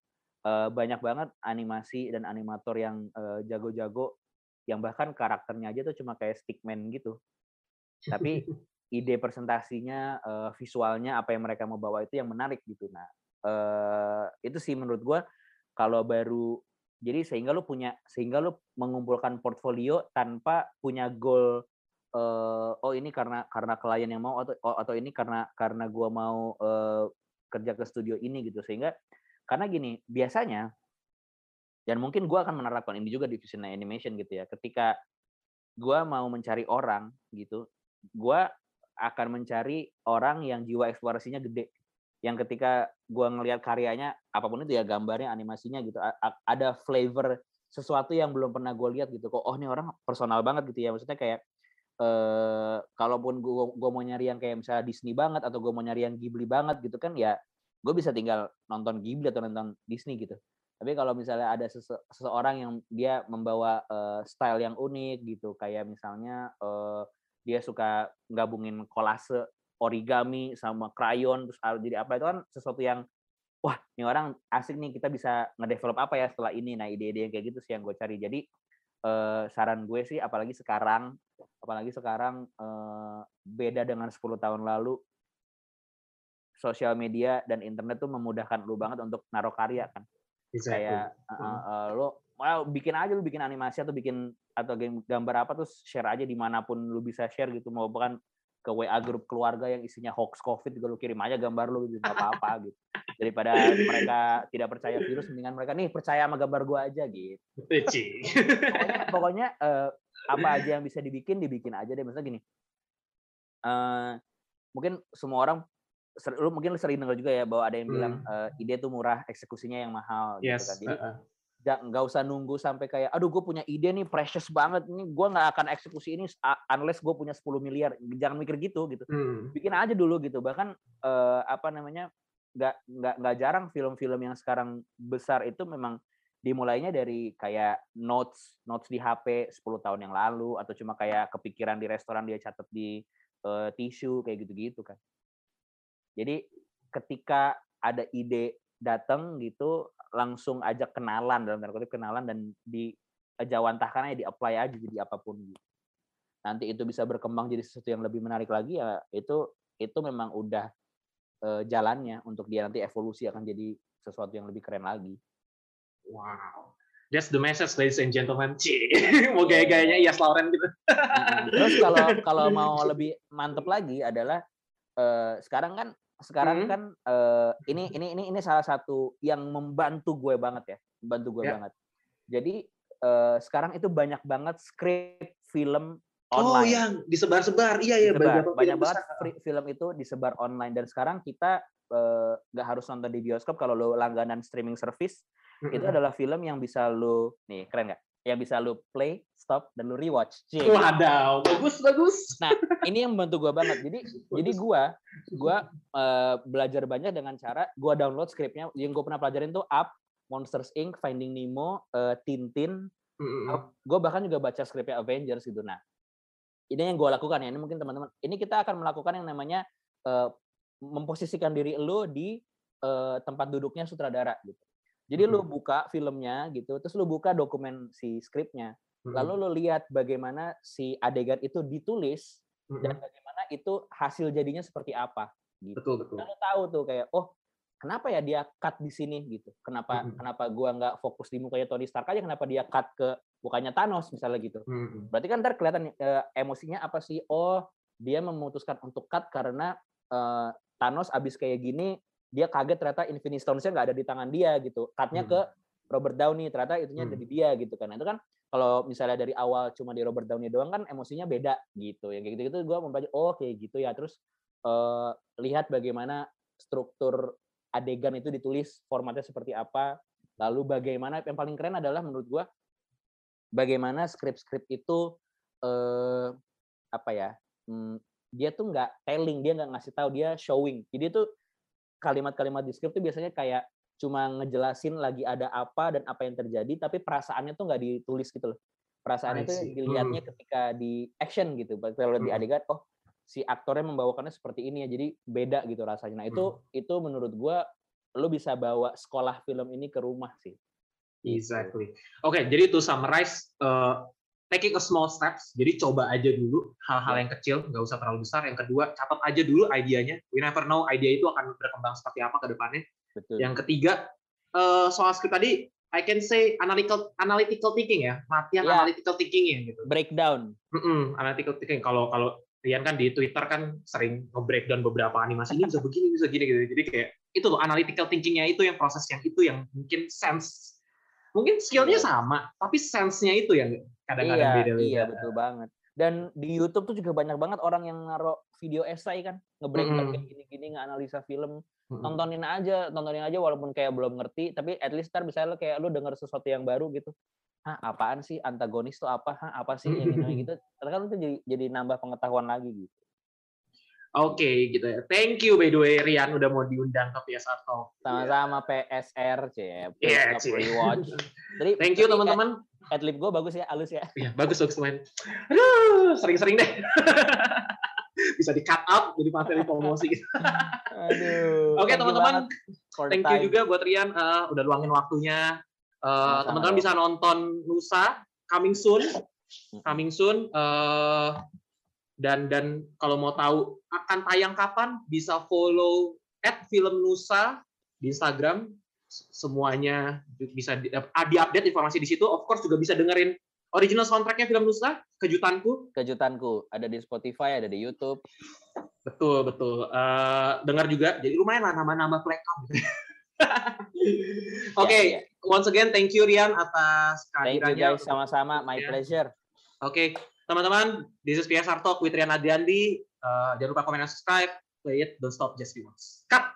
uh, banyak banget animasi dan animator yang uh, jago-jago yang bahkan karakternya aja tuh cuma kayak stickman gitu. Tapi [LAUGHS] ide presentasinya, uh, visualnya apa yang mereka mau bawa itu yang menarik gitu. Nah, uh, itu sih menurut gue kalau baru jadi sehingga lu punya sehingga lu mengumpulkan portfolio tanpa punya goal uh, oh ini karena karena klien yang mau atau oh, atau ini karena karena gua mau uh, kerja ke studio ini gitu sehingga karena gini, biasanya dan mungkin gue akan menerapkan ini juga di Vision Animation gitu ya. Ketika gue mau mencari orang gitu, gue akan mencari orang yang jiwa eksplorasinya gede. Yang ketika gue ngelihat karyanya, apa pun itu ya gambarnya, animasinya gitu, ada flavor sesuatu yang belum pernah gue lihat gitu. Kok oh ini orang personal banget gitu ya. Maksudnya kayak eh, kalaupun gue mau nyari yang kayak misalnya Disney banget atau gue mau nyari yang Ghibli banget gitu kan ya gue bisa tinggal nonton Ghibli atau nonton Disney gitu. Tapi kalau misalnya ada sese seseorang yang dia membawa uh, style yang unik gitu kayak misalnya uh, dia suka gabungin kolase origami sama krayon terus jadi apa itu kan sesuatu yang wah ini orang asik nih kita bisa ngedevelop apa ya setelah ini nah ide-ide yang kayak gitu sih yang gue cari. Jadi uh, saran gue sih apalagi sekarang apalagi sekarang uh, beda dengan 10 tahun lalu sosial media dan internet tuh memudahkan lu banget untuk naruh karya kan. Exactly. Kayak uh, uh, lu mau bikin aja lu bikin animasi atau bikin atau game gambar apa tuh share aja di mana pun lu bisa share gitu. Mau bukan ke WA grup keluarga yang isinya hoax covid juga lu kirim aja gambar lu gitu nggak apa-apa [LAUGHS] gitu. Daripada mereka tidak percaya virus mendingan mereka nih percaya sama gambar gua aja gitu. Pokoknya, pokoknya uh, apa aja yang bisa dibikin dibikin aja deh. Misalnya gini uh, mungkin semua orang lu mungkin lu sering dengar juga ya bahwa ada yang bilang uh, ide tuh murah eksekusinya yang mahal yes. gitu kan. Jadi uh -uh nggak usah nunggu sampai kayak aduh gue punya ide nih precious banget nih gue nggak akan eksekusi ini unless gue punya 10 miliar. Jangan mikir gitu gitu. Hmm. bikin aja dulu gitu. Bahkan uh, apa namanya nggak nggak nggak jarang film-film yang sekarang besar itu memang dimulainya dari kayak notes notes di HP 10 tahun yang lalu atau cuma kayak kepikiran di restoran dia catat di uh, tisu kayak gitu-gitu kan jadi ketika ada ide datang gitu langsung ajak kenalan dalam tanda kutip kenalan dan di jawantahkan aja di apply aja jadi apa pun gitu. Nanti itu bisa berkembang jadi sesuatu yang lebih menarik lagi ya itu itu memang udah uh, jalannya untuk dia nanti evolusi akan jadi sesuatu yang lebih keren lagi. Wow. That's the message, ladies and gentlemen. [LAUGHS] Mau gaya-gayanya Yas Lauren gitu. Terus kalau [LAUGHS] kalau mau lebih mantep lagi adalah uh, sekarang kan sekarang hmm. kan uh, ini ini ini ini salah satu yang membantu gue banget ya, membantu gue yeah. banget. Jadi uh, sekarang itu banyak banget skrip film oh, online. Oh, yang disebar-sebar. Iya, iya, banyak, banyak banget besar. film itu disebar online dan sekarang kita nggak uh, harus nonton di bioskop kalau lo langganan streaming service mm -hmm. itu adalah film yang bisa lo nih keren nggak yang bisa lu play, stop, dan lu rewatch. Cik. Waduh, bagus bagus. Nah, ini yang membantu gue banget. Jadi, bagus. jadi gue, gue uh, belajar banyak dengan cara gue download skripnya. Yang gue pernah pelajarin tuh Up, Monsters Inc, Finding Nemo, uh, Tintin. Mm-hmm. Gue bahkan juga baca skripnya Avengers gitu. Nah, ini yang gue lakukan ya. Ini mungkin teman-teman. Ini kita akan melakukan yang namanya uh, memposisikan diri lu di uh, tempat duduknya sutradara gitu. Jadi lu buka filmnya gitu, terus lu buka dokumen si skripnya, lalu lu lihat bagaimana si adegan itu ditulis dan bagaimana itu hasil jadinya seperti apa. Gitu. Betul betul. Dan lu tahu tuh kayak oh kenapa ya dia cut di sini gitu? Kenapa hmm kenapa gua nggak fokus di mukanya Tony Stark aja? Kenapa dia cut ke bukannya Thanos misalnya gitu? hmm Berarti kan ntar kelihatan uh, emosinya apa sih? Oh dia memutuskan untuk cut karena uh, Thanos abis kayak gini dia kaget ternyata Infinity Stones-nya nggak ada di tangan dia gitu. Cutnya hmm. ke Robert Downey ternyata itunya hmm. dari dia gitu kan. Nah, itu kan kalau misalnya dari awal cuma di Robert Downey doang kan emosinya beda gitu. Yang kayak gitu-gitu gue membaca oh kayak gitu ya. Terus uh, lihat bagaimana struktur adegan itu ditulis formatnya seperti apa. Lalu bagaimana yang paling keren adalah menurut gue bagaimana skrip-skrip itu uh, apa ya? Hmm, dia tuh nggak telling, dia nggak ngasih tahu, dia showing. Jadi itu kalimat-kalimat di skrip itu biasanya kayak cuma ngejelasin lagi ada apa dan apa yang terjadi, tapi perasaannya tuh nggak ditulis gitu loh. Perasaannya itu dilihatnya hmm. ketika di action gitu. Kalau di hmm. adegan, oh si aktornya membawakannya seperti ini ya, jadi beda gitu rasanya. Nah itu hmm. itu menurut gue lo bisa bawa sekolah film ini ke rumah sih. Exactly. Oke, okay, jadi to summarize, uh, taking a small steps. Jadi coba aja dulu hal-hal yang kecil, nggak usah terlalu besar. Yang kedua, catat aja dulu idenya. We never know idea itu akan berkembang seperti apa ke depannya. Betul. Yang ketiga, uh, soal script tadi, I can say analytical analytical thinking ya, latihan yeah. analytical thinking ya gitu. Breakdown. Mm -mm, analytical thinking. Kalau kalau Rian kan di Twitter kan sering nge-breakdown beberapa animasi ini bisa begini bisa gini gitu. Jadi kayak itu loh analytical thinkingnya itu yang proses yang itu yang mungkin sense mungkin skillnya iya. sama tapi sense-nya itu yang kadang-kadang iya, beda-beda. Iya betul banget. Dan di YouTube tuh juga banyak banget orang yang naruh video essay kan, ngebreak mm -hmm. kayak gini-gini, nganalisa film. Tontonin aja, tontonin aja walaupun kayak belum ngerti, tapi at least ntar bisa lo kayak lu denger sesuatu yang baru gitu. Hah, apaan sih antagonis tuh apa? Hah, apa sih yang ini gitu. Kan itu jadi jadi nambah pengetahuan lagi gitu. Oke, okay, gitu ya. Thank you by the way Rian udah mau diundang ke PSR Talk. Sama-sama PSR, C. Yeah. Jadi, [LAUGHS] Thank you teman-teman. Adlib gue bagus ya, halus ya. Iya, bagus bagus teman. Aduh, sering-sering deh. [LAUGHS] Bisa di cut out jadi materi promosi. Aduh. Oke, okay, teman-teman. Thank you juga buat Rian uh, udah luangin waktunya. Uh, teman-teman bisa nonton Nusa coming soon. Coming soon. Uh, dan dan kalau mau tahu akan tayang kapan bisa follow at film Nusa di Instagram semuanya bisa di, uh, update informasi di situ of course juga bisa dengerin original soundtracknya film Nusa, kejutanku. Kejutanku ada di Spotify, ada di YouTube. Betul betul. Uh, dengar juga, jadi lumayan lah nama-nama plekam. [LAUGHS] Oke, okay. ya, ya. once again thank you Rian atas kehadirannya. Thank you guys, sama-sama. My ya. pleasure. Oke, okay. teman-teman, this is PSR Talk with Rian Adriandi. Uh, jangan lupa komen dan subscribe. Play it, don't stop, just be once. Cut!